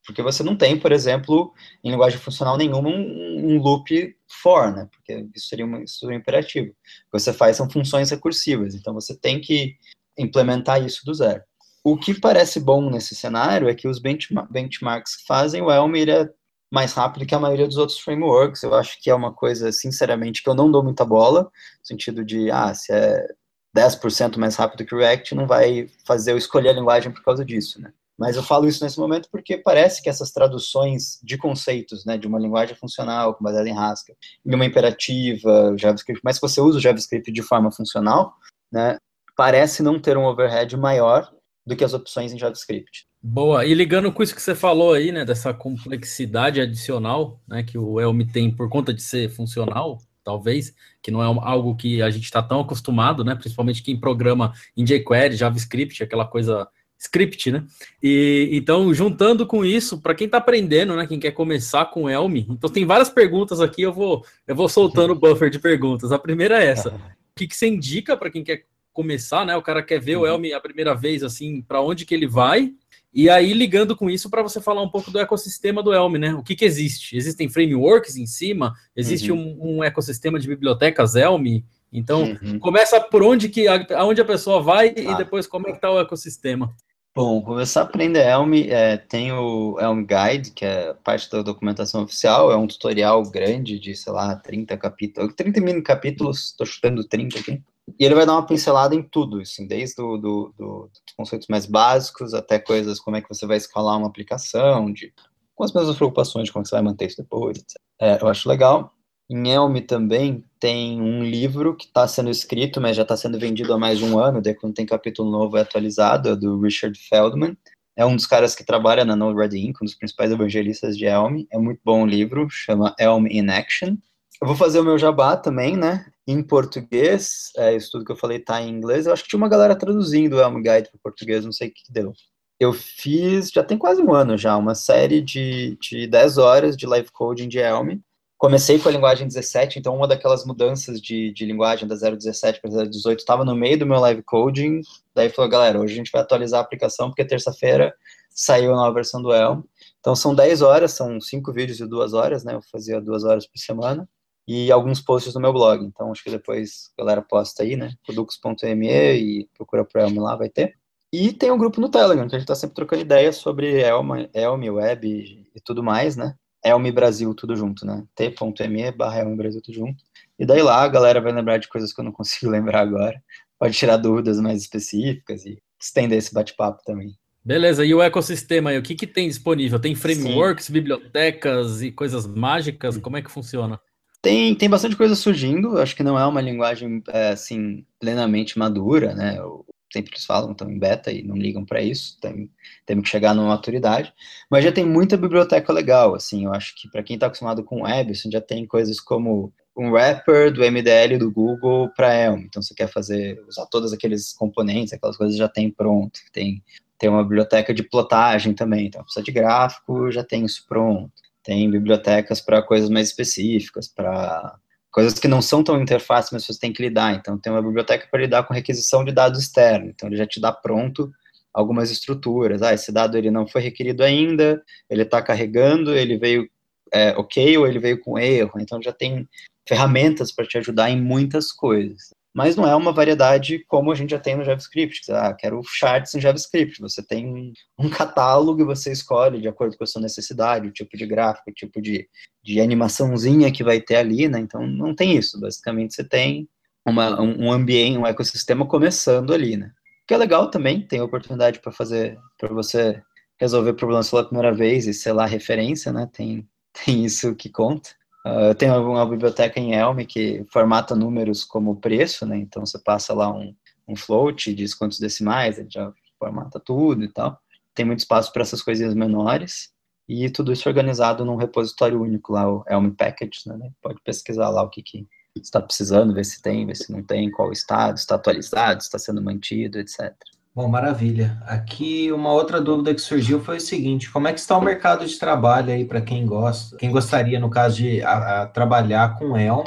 porque você não tem, por exemplo, em linguagem funcional nenhuma, um, um loop for, né? Porque isso seria, uma, isso seria um imperativo. O que você faz são funções recursivas, então você tem que implementar isso do zero. O que parece bom nesse cenário é que os benchmarks que fazem, o Elm ele é mais rápido que a maioria dos outros frameworks. Eu acho que é uma coisa, sinceramente, que eu não dou muita bola, no sentido de, ah, se é 10% mais rápido que o React, não vai fazer eu escolher a linguagem por causa disso, né? Mas eu falo isso nesse momento porque parece que essas traduções de conceitos, né, de uma linguagem funcional, baseada em Haskell, em uma imperativa, JavaScript, mas se você usa o JavaScript de forma funcional, né, parece não ter um overhead maior do que as opções em JavaScript. Boa, e ligando com isso que você falou aí, né, dessa complexidade adicional, né, que o Elm tem por conta de ser funcional, talvez, que não é algo que a gente está tão acostumado, né, principalmente quem programa em jQuery, JavaScript, aquela coisa script, né? E então, juntando com isso, para quem está aprendendo, né, quem quer começar com Elm, então tem várias perguntas aqui, eu vou eu vou soltando o buffer de perguntas. A primeira é essa: o que, que você indica para quem quer começar, né? O cara quer ver uhum. o Elm a primeira vez, assim, para onde que ele vai? E aí, ligando com isso, para você falar um pouco do ecossistema do Elm, né? O que, que existe? Existem frameworks em cima? Existe uhum. um, um, ecossistema de bibliotecas Elm? Então, uhum. começa por onde que aonde a pessoa vai e depois como é que está o ecossistema. Bom, começar a aprender Elm, é, tem o Elm Guide, que é parte da documentação oficial, é um tutorial grande de, sei lá, 30 capítulos, 30 mini capítulos, estou chutando 30 aqui. E ele vai dar uma pincelada em tudo, assim, desde do, do, do, dos conceitos mais básicos até coisas como é que você vai escalar uma aplicação, de, com as mesmas preocupações de como você vai manter isso depois, etc. É, eu acho legal. Em Elm também tem um livro que está sendo escrito, mas já está sendo vendido há mais de um ano, daí quando tem capítulo novo é atualizado, é do Richard Feldman. É um dos caras que trabalha na Node-RED Inc., um dos principais evangelistas de Elm. É muito bom o livro, chama Elm in Action. Eu vou fazer o meu jabá também, né? Em português, é, isso tudo que eu falei tá em inglês. Eu acho que tinha uma galera traduzindo o Elm Guide para português, não sei o que deu. Eu fiz, já tem quase um ano já, uma série de, de 10 horas de live coding de Elm. Comecei com a linguagem 17, então uma daquelas mudanças de, de linguagem da 017 para 018 estava no meio do meu live coding. Daí falou, galera, hoje a gente vai atualizar a aplicação, porque terça-feira saiu a nova versão do Elm. Então são 10 horas, são 5 vídeos de 2 horas, né? Eu fazia 2 horas por semana e alguns posts no meu blog. Então, acho que depois a galera posta aí, né? Produx.me e procura por Elmo lá, vai ter. E tem um grupo no Telegram, que a gente está sempre trocando ideias sobre Elm, Elm, Web e tudo mais, né? Elm Brasil, tudo junto, né? t.me barra Elm Brasil, tudo junto. E daí lá a galera vai lembrar de coisas que eu não consigo lembrar agora. Pode tirar dúvidas mais específicas e estender esse bate-papo também. Beleza, e o ecossistema aí, o que, que tem disponível? Tem frameworks, Sim. bibliotecas e coisas mágicas? Como é que funciona? Tem, tem bastante coisa surgindo, acho que não é uma linguagem, é, assim, plenamente madura, né? sempre eles falam, estão em beta e não ligam para isso, tem, temos que chegar numa maturidade, mas já tem muita biblioteca legal, assim, eu acho que para quem está acostumado com web, assim, já tem coisas como um wrapper do MDL do Google para Elm, então você quer fazer, usar todos aqueles componentes, aquelas coisas já tem pronto, tem, tem uma biblioteca de plotagem também, então precisa de gráfico, já tem isso pronto, tem bibliotecas para coisas mais específicas, para coisas que não são tão interfaces, mas você tem que lidar. Então, tem uma biblioteca para lidar com requisição de dados externos. Então, ele já te dá pronto algumas estruturas. Ah, esse dado ele não foi requerido ainda, ele está carregando, ele veio é, ok ou ele veio com erro. Então, já tem ferramentas para te ajudar em muitas coisas mas não é uma variedade como a gente já tem no JavaScript. Ah, quero charts em JavaScript. Você tem um catálogo e você escolhe de acordo com a sua necessidade, o tipo de gráfico, o tipo de, de animaçãozinha que vai ter ali, né? Então não tem isso. Basicamente você tem uma, um ambiente, um ecossistema começando ali, né? O que é legal também, tem oportunidade para fazer, para você resolver problemas pela primeira vez e sei lá referência, né? Tem, tem isso que conta. Uh, eu tenho uma biblioteca em Elm que formata números como preço, né? Então você passa lá um, um float, diz quantos decimais, ele já formata tudo e tal. Tem muito espaço para essas coisinhas menores e tudo isso organizado num repositório único lá, o Elm Package, né? Pode pesquisar lá o que, que está precisando, ver se tem, ver se não tem, qual estado, está atualizado, está sendo mantido, etc. Bom, maravilha. Aqui uma outra dúvida que surgiu foi o seguinte: como é que está o mercado de trabalho aí para quem gosta, quem gostaria, no caso, de a, a trabalhar com Elm?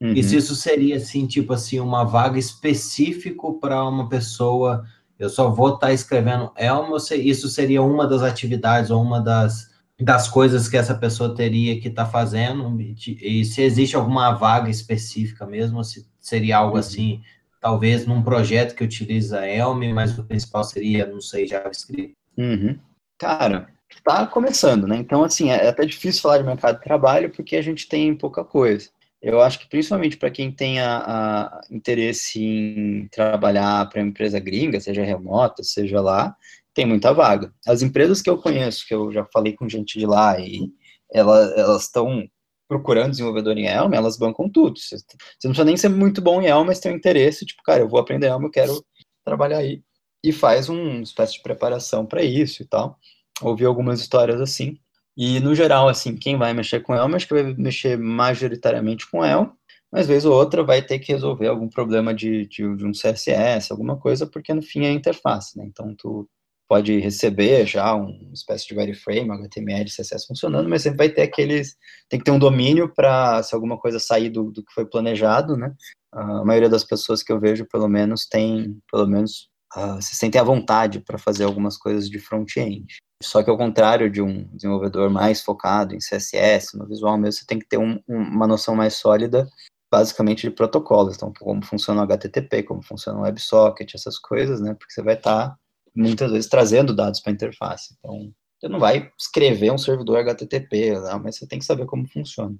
Uhum. E se isso seria assim, tipo assim, uma vaga específico para uma pessoa, eu só vou estar tá escrevendo Elm, ou se, isso seria uma das atividades ou uma das, das coisas que essa pessoa teria que estar tá fazendo? E, se existe alguma vaga específica mesmo, se seria algo uhum. assim talvez num projeto que utiliza Elm, mas o principal seria, não sei, JavaScript. Uhum. Cara, está começando, né? Então, assim, é até difícil falar de mercado de trabalho porque a gente tem pouca coisa. Eu acho que principalmente para quem tem a, a, interesse em trabalhar para uma empresa gringa, seja remota, seja lá, tem muita vaga. As empresas que eu conheço, que eu já falei com gente de lá e elas estão procurando desenvolvedor em Elm, elas bancam tudo. Você, não precisa nem ser muito bom em Elm, mas tem um interesse, tipo, cara, eu vou aprender Elm, eu quero trabalhar aí. E faz uma espécie de preparação para isso e tal. Ouvi algumas histórias assim. E, no geral, assim, quem vai mexer com Elm, acho que vai mexer majoritariamente com Elm, mas vez ou outra vai ter que resolver algum problema de, de, de um CSS, alguma coisa, porque no fim é interface, né? Então, tu pode receber já uma espécie de wireframe, HTML, CSS funcionando, mas sempre vai ter aqueles, tem que ter um domínio para se alguma coisa sair do, do que foi planejado, né? A maioria das pessoas que eu vejo, pelo menos, tem, pelo menos, uh, se sentem à vontade para fazer algumas coisas de front-end. Só que ao contrário de um desenvolvedor mais focado em CSS, no visual mesmo, você tem que ter um, uma noção mais sólida, basicamente de protocolos, então como funciona o HTTP, como funciona o WebSocket, essas coisas, né? Porque você vai estar tá muitas vezes trazendo dados para a interface. Então, você não vai escrever um servidor HTTP, não, mas você tem que saber como funciona.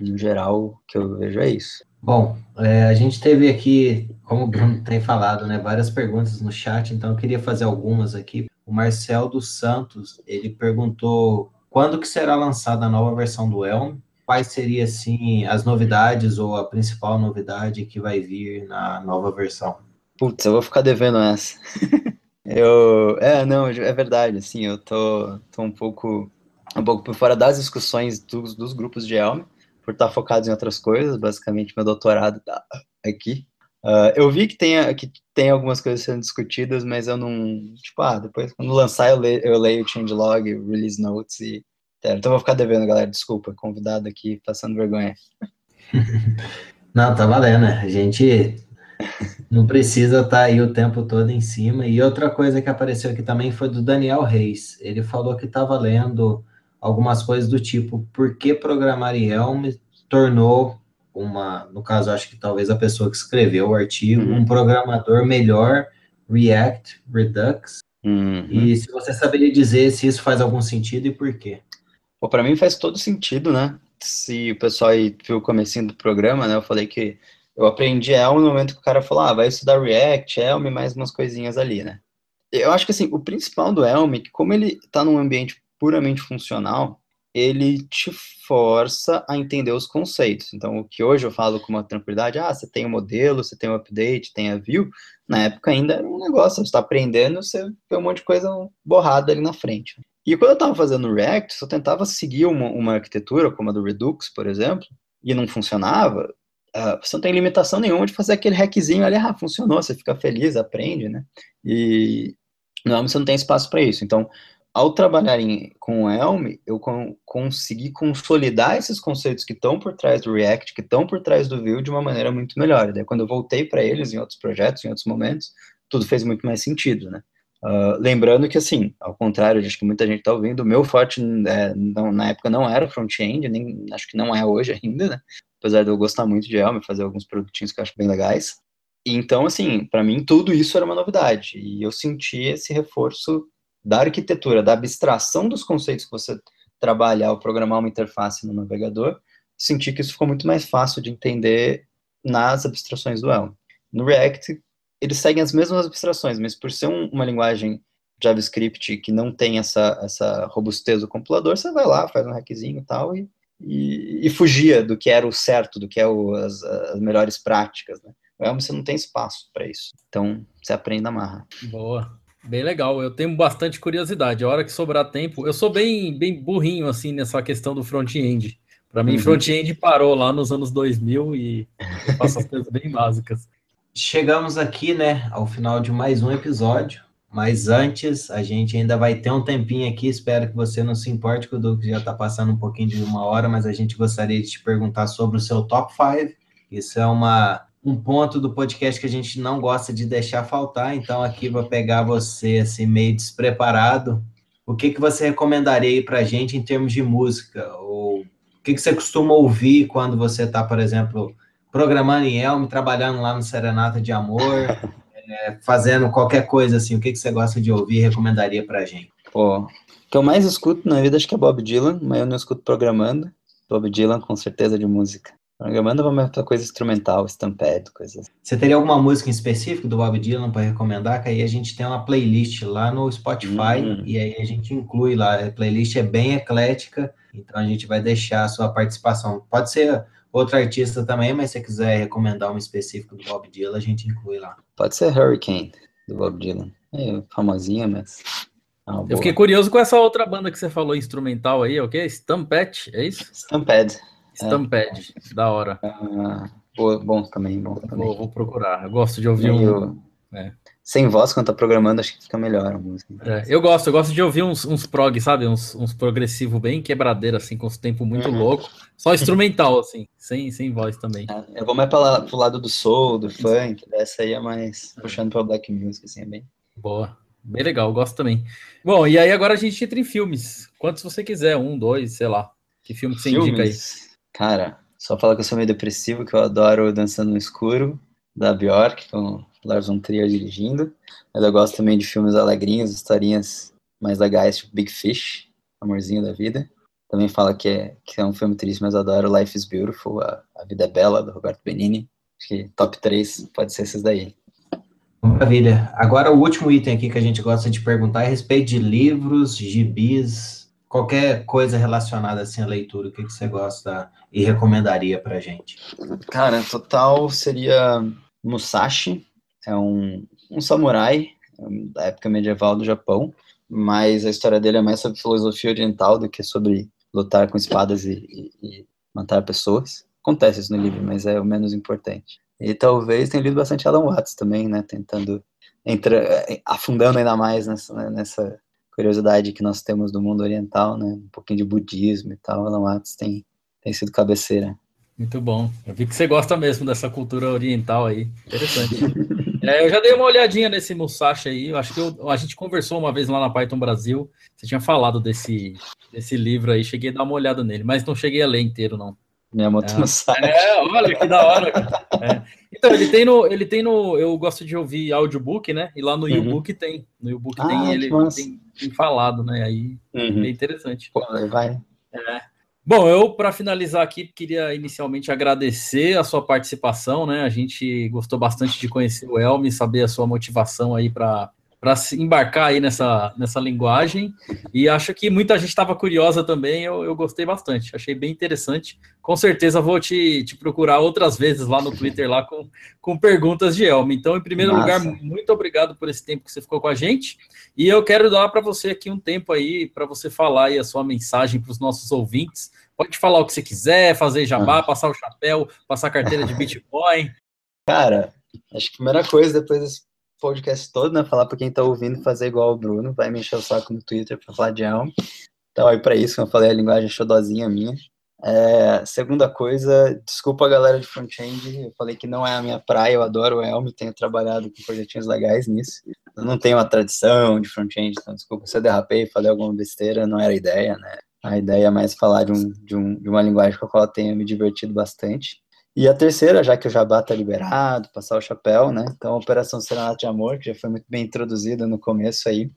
No geral, o que eu vejo é isso. Bom, é, a gente teve aqui, como o Bruno tem falado, né, várias perguntas no chat, então eu queria fazer algumas aqui. O Marcel dos Santos, ele perguntou quando que será lançada a nova versão do Elm? Quais seriam, assim, as novidades ou a principal novidade que vai vir na nova versão? Putz, eu vou ficar devendo essa. Eu, é, não, é verdade, assim, eu tô, tô um pouco, um pouco por fora das discussões dos, dos grupos de Elm, por estar focado em outras coisas, basicamente meu doutorado tá aqui. Uh, eu vi que tem, que tem algumas coisas sendo discutidas, mas eu não, tipo, ah, depois, quando lançar, eu leio, eu leio o changelog, release notes e, então vou ficar devendo, galera, desculpa, convidado aqui, passando vergonha. Não, tá valendo? A gente não precisa estar tá aí o tempo todo em cima. E outra coisa que apareceu aqui também foi do Daniel Reis. Ele falou que estava lendo algumas coisas do tipo, por que programar em Elm tornou uma, no caso, acho que talvez a pessoa que escreveu o artigo, uhum. um programador melhor React, Redux. Uhum. E se você saberia dizer se isso faz algum sentido e por quê? Pô, pra mim faz todo sentido, né? Se o pessoal aí viu o comecinho do programa, né? Eu falei que eu aprendi Elm no momento que o cara falou, ah, vai estudar React, Elm e mais umas coisinhas ali, né? Eu acho que, assim, o principal do Elm é que como ele tá num ambiente puramente funcional, ele te força a entender os conceitos. Então, o que hoje eu falo com uma tranquilidade, ah, você tem o um modelo, você tem o um update, tem a view, na época ainda era um negócio, você está aprendendo, você vê um monte de coisa borrada ali na frente. E quando eu estava fazendo React, se eu tentava seguir uma, uma, arquitetura, como a do Redux, por exemplo, e não funcionava, uh, você não tem limitação nenhuma de fazer aquele hackzinho ali, ah, funcionou, você fica feliz, aprende, né? E não, você não tem espaço para isso. Então, ao trabalhar em, com o Elm, eu con consegui consolidar esses conceitos que estão por trás do React, que estão por trás do Vue, de uma maneira muito melhor. Daí, quando eu voltei para eles em outros projetos, em outros momentos, tudo fez muito mais sentido, né? Uh, lembrando que, assim, ao contrário, acho que muita gente está ouvindo, o meu forte é, não, na época não era front-end, nem acho que não é hoje ainda, né? Apesar de eu gostar muito de Elm, fazer alguns produtinhos que eu acho bem legais. Então, assim, para mim tudo isso era uma novidade. E eu senti esse reforço da arquitetura, da abstração dos conceitos que você trabalha ao programar uma interface no navegador, senti que isso ficou muito mais fácil de entender nas abstrações do Elm. No React, eles seguem as mesmas abstrações, mas por ser um, uma linguagem JavaScript que não tem essa, essa robustez do compilador, você vai lá, faz um hackzinho e tal, e, e, e fugia do que era o certo, do que é o, as, as melhores práticas, né? O Elm você não tem espaço para isso. Então, você aprende a marra. Boa. Bem legal, eu tenho bastante curiosidade. A hora que sobrar tempo, eu sou bem, bem burrinho assim nessa questão do front-end. Para mim, uhum. front-end parou lá nos anos 2000 e eu faço as coisas bem básicas. Chegamos aqui, né, ao final de mais um episódio. Mas antes, a gente ainda vai ter um tempinho aqui. Espero que você não se importe, que o Duque já está passando um pouquinho de uma hora, mas a gente gostaria de te perguntar sobre o seu top 5. Isso é uma um ponto do podcast que a gente não gosta de deixar faltar, então aqui vou pegar você assim meio despreparado. O que que você recomendaria para a gente em termos de música? Ou o que que você costuma ouvir quando você está, por exemplo, programando em Elm, trabalhando lá no Serenata de Amor, é, fazendo qualquer coisa assim? O que que você gosta de ouvir e recomendaria para a gente? Pô, o que eu mais escuto na vida acho que é Bob Dylan, mas eu não escuto programando. Bob Dylan com certeza de música. Programando uma coisa instrumental, stampede, coisas. Assim. Você teria alguma música em específico do Bob Dylan para recomendar? Que aí a gente tem uma playlist lá no Spotify hum. e aí a gente inclui lá. A playlist é bem eclética, então a gente vai deixar a sua participação. Pode ser outro artista também, mas se você quiser recomendar um específico do Bob Dylan, a gente inclui lá. Pode ser Hurricane, do Bob Dylan. É famosinha, mas. É Eu fiquei curioso com essa outra banda que você falou instrumental aí, o quê? Stampede, é isso? Stampede. Stampede, é. da hora. Ah, bom também, bom também. Vou, vou, procurar. Eu gosto de ouvir um. É. Sem voz, quando tá programando, acho que fica melhor a música. É, eu gosto, eu gosto de ouvir uns, uns prog, sabe? Uns, uns progressivo bem quebradeiro, assim, com os tempos muito uhum. louco. Só instrumental, assim, sem, sem voz também. É, eu vou mais pra pro lado do soul, do funk, essa aí é mais puxando pra black music, assim, é bem. Boa. Bem legal, gosto também. Bom, e aí agora a gente entra em filmes. Quantos você quiser, um, dois, sei lá. Que filme que você filmes? indica aí? Cara, só falar que eu sou meio depressivo, que eu adoro Dançando no Escuro, da Bjork, com Lars von Trier dirigindo. Mas eu gosto também de filmes alegrinhos, historinhas mais legais, tipo Big Fish, Amorzinho da Vida. Também fala que é, que é um filme triste, mas eu adoro Life is Beautiful, A, a Vida é Bela, do Roberto Benini. Acho que top 3 pode ser esses daí. Maravilha. Agora o último item aqui que a gente gosta de perguntar é a respeito de livros, gibis, qualquer coisa relacionada assim à leitura, o que, que você gosta e recomendaria para gente? Cara, total seria Musashi, é um, um samurai da época medieval do Japão, mas a história dele é mais sobre filosofia oriental do que sobre lutar com espadas e, e, e matar pessoas. Acontece isso no livro, mas é o menos importante. E talvez tenha lido bastante Alan Watts também, né, tentando entra, afundando ainda mais nessa, nessa curiosidade que nós temos do mundo oriental, né? Um pouquinho de budismo e tal. Alan Watts tem, tem sido cabeceira. Muito bom. Eu vi que você gosta mesmo dessa cultura oriental aí. Interessante. é, eu já dei uma olhadinha nesse Musashi aí. Eu acho que eu, a gente conversou uma vez lá na Python Brasil. Você tinha falado desse, desse livro aí. Cheguei a dar uma olhada nele, mas não cheguei a ler inteiro, não. Minha moto É. É, olha que da hora. cara. É. Então, ele tem no. Ele tem no. Eu gosto de ouvir audiobook, né? E lá no Uhum. YouBook tem. No YouBook Ah, tem ele tem, tem falado, né? Aí Uhum. é interessante. Pô, vai. Bom, eu, para finalizar aqui, queria inicialmente agradecer a sua participação, né? A gente gostou bastante de conhecer o Elmi, saber a sua motivação aí para para se embarcar aí nessa, nessa linguagem. E acho que muita gente estava curiosa também, eu, eu gostei bastante, achei bem interessante. Com certeza vou te, te procurar outras vezes lá no Twitter, lá com, com perguntas de Elmi. Então, em primeiro lugar, muito obrigado por esse tempo que você ficou com a gente. E eu quero dar para você aqui um tempo aí para você falar aí a sua mensagem para os nossos ouvintes. Pode falar o que você quiser, fazer jabá, passar o chapéu, passar a carteira de Bitcoin. Cara, acho que a primeira coisa, depois desse podcast todo, né? Falar pra quem tá ouvindo fazer igual o Bruno, vai me encher o saco no Twitter pra falar de Elm. Então, aí pra isso, como eu falei, a linguagem xodozinha minha. É, segunda coisa, desculpa a galera de front-end, eu falei que não é a minha praia, eu adoro o Elm, tenho trabalhado com projetinhos legais nisso. Eu não tenho uma tradição de front-end, então desculpa se eu derrapei, falei alguma besteira, não era a ideia, né? A ideia é mais falar de, um, de, um, de uma linguagem com a qual eu tenho me divertido bastante. E a terceira, já que o Jabá tá liberado, passar o chapéu, né? Então, Operação Serenata de Amor, que já foi muito bem introduzida no começo aí,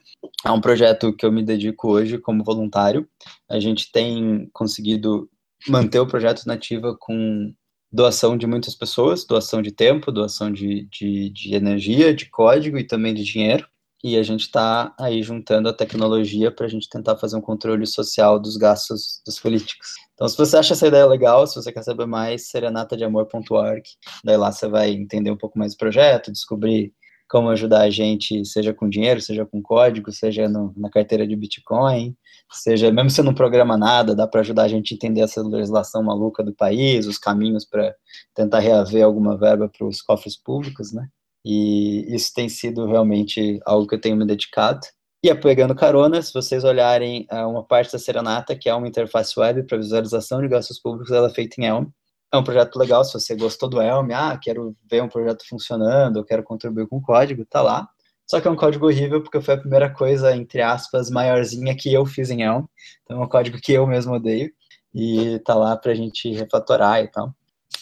é um projeto que eu me dedico hoje como voluntário. A gente tem conseguido manter o projeto nativa com doação de muitas pessoas, doação de tempo, doação de, de, de energia, de código e também de dinheiro. E a gente está aí juntando a tecnologia para a gente tentar fazer um controle social dos gastos dos políticos. Então, se você acha essa ideia legal, se você quer saber mais, serenatadeamor.org. Daí lá você vai entender um pouco mais do projeto, descobrir como ajudar a gente, seja com dinheiro, seja com código, seja no, na carteira de Bitcoin, seja, mesmo se não programa nada, dá para ajudar a gente a entender essa legislação maluca do país, os caminhos para tentar reaver alguma verba para os cofres públicos, né? E isso tem sido realmente algo que eu tenho me dedicado. E é pegando carona, se vocês olharem uh, uma parte da Serenata, que é uma interface web para visualização de gastos públicos, ela é feita em Elm. É um projeto legal, se você gostou do Elm, ah, quero ver um projeto funcionando, eu quero contribuir com código, tá lá. Só que é um código horrível, porque foi a primeira coisa, entre aspas, maiorzinha que eu fiz em Elm. Então é um código que eu mesmo odeio. E tá lá pra gente refatorar e tal.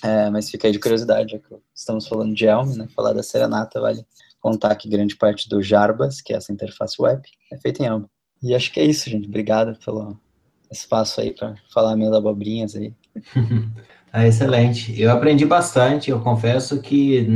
É, mas fica aí de curiosidade, já que estamos falando de Elm, né? Falar da Serenata vale contar que grande parte do Jarbas, que é essa interface web, é feita em Elm. E acho que é isso, gente. Obrigado pelo espaço aí para falar minhas abobrinhas aí. É excelente. Eu aprendi bastante. Eu confesso que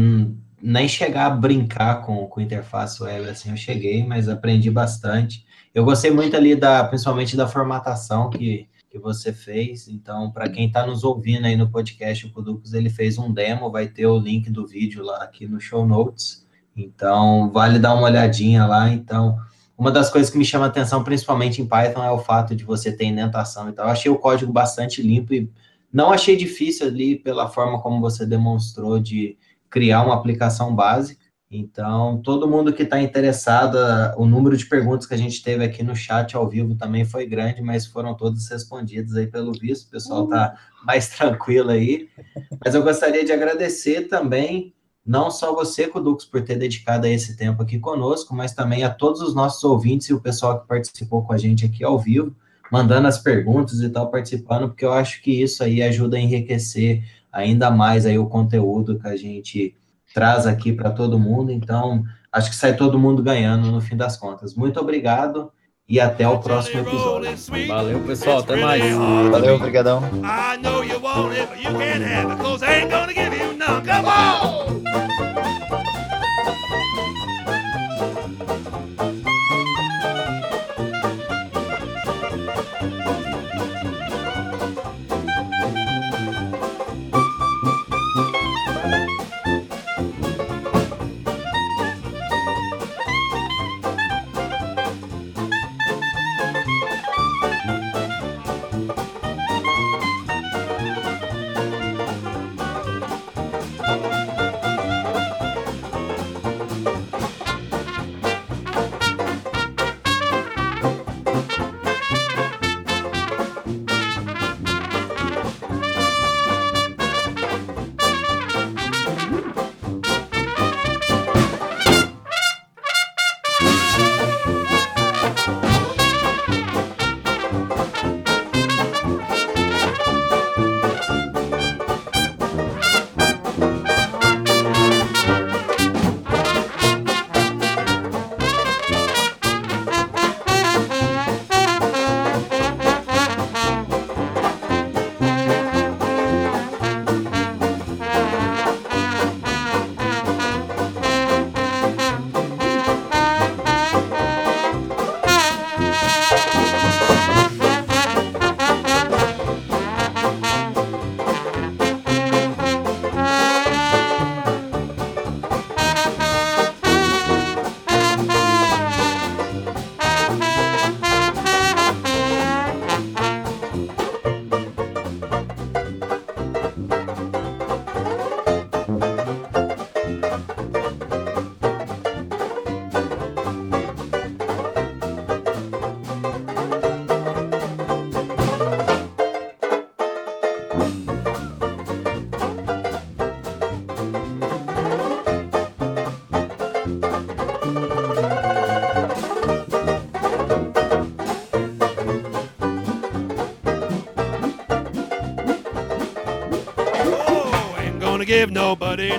nem chegar a brincar com, com interface web assim eu cheguei, mas aprendi bastante. Eu gostei muito ali da, principalmente da formatação que, que você fez. Então, para quem está nos ouvindo aí no podcast, o Kuducos, ele fez um demo, vai ter o link do vídeo lá aqui no show notes. Então, vale dar uma olhadinha lá. Então, uma das coisas que me chama atenção, principalmente em Python, é o fato de você ter indentação e tal. Eu achei o código bastante limpo e não achei difícil ali pela forma como você demonstrou de criar uma aplicação básica. Então, todo mundo que está interessado, o número de perguntas que a gente teve aqui no chat ao vivo também foi grande, mas foram todas respondidas aí pelo visto. O pessoal está mais tranquilo aí. Mas eu gostaria de agradecer também não só você, Kudux, por ter dedicado esse tempo aqui conosco, mas também a todos os nossos ouvintes e o pessoal que participou com a gente aqui ao vivo, mandando as perguntas e tal, participando, porque eu acho que isso aí ajuda a enriquecer ainda mais aí o conteúdo que a gente traz aqui para todo mundo. Então, acho que sai todo mundo ganhando no fim das contas. Muito obrigado e até o próximo episódio. Valeu, pessoal. Até mais. Valeu, obrigadão. I know you want it, but you can't have it, cause I ain't gonna give you none. Come on!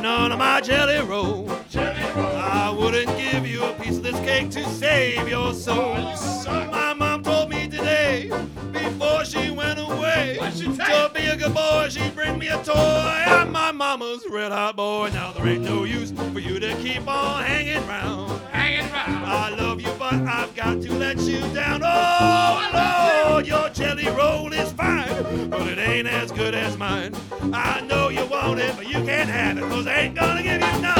None of my jelly roll. I wouldn't give you a piece of this cake to save your soul. My mom told me today, before she went away, to be a good boy, she'd bring me a toy. I'm my mama's red hot boy. Now there ain't no use for you to keep on hanging round. Hanging round. I love you, but I've got to let you down. Oh Lord, your jelly roll is fine, but it ain't as good as mine. I cause ain't gonna give you none.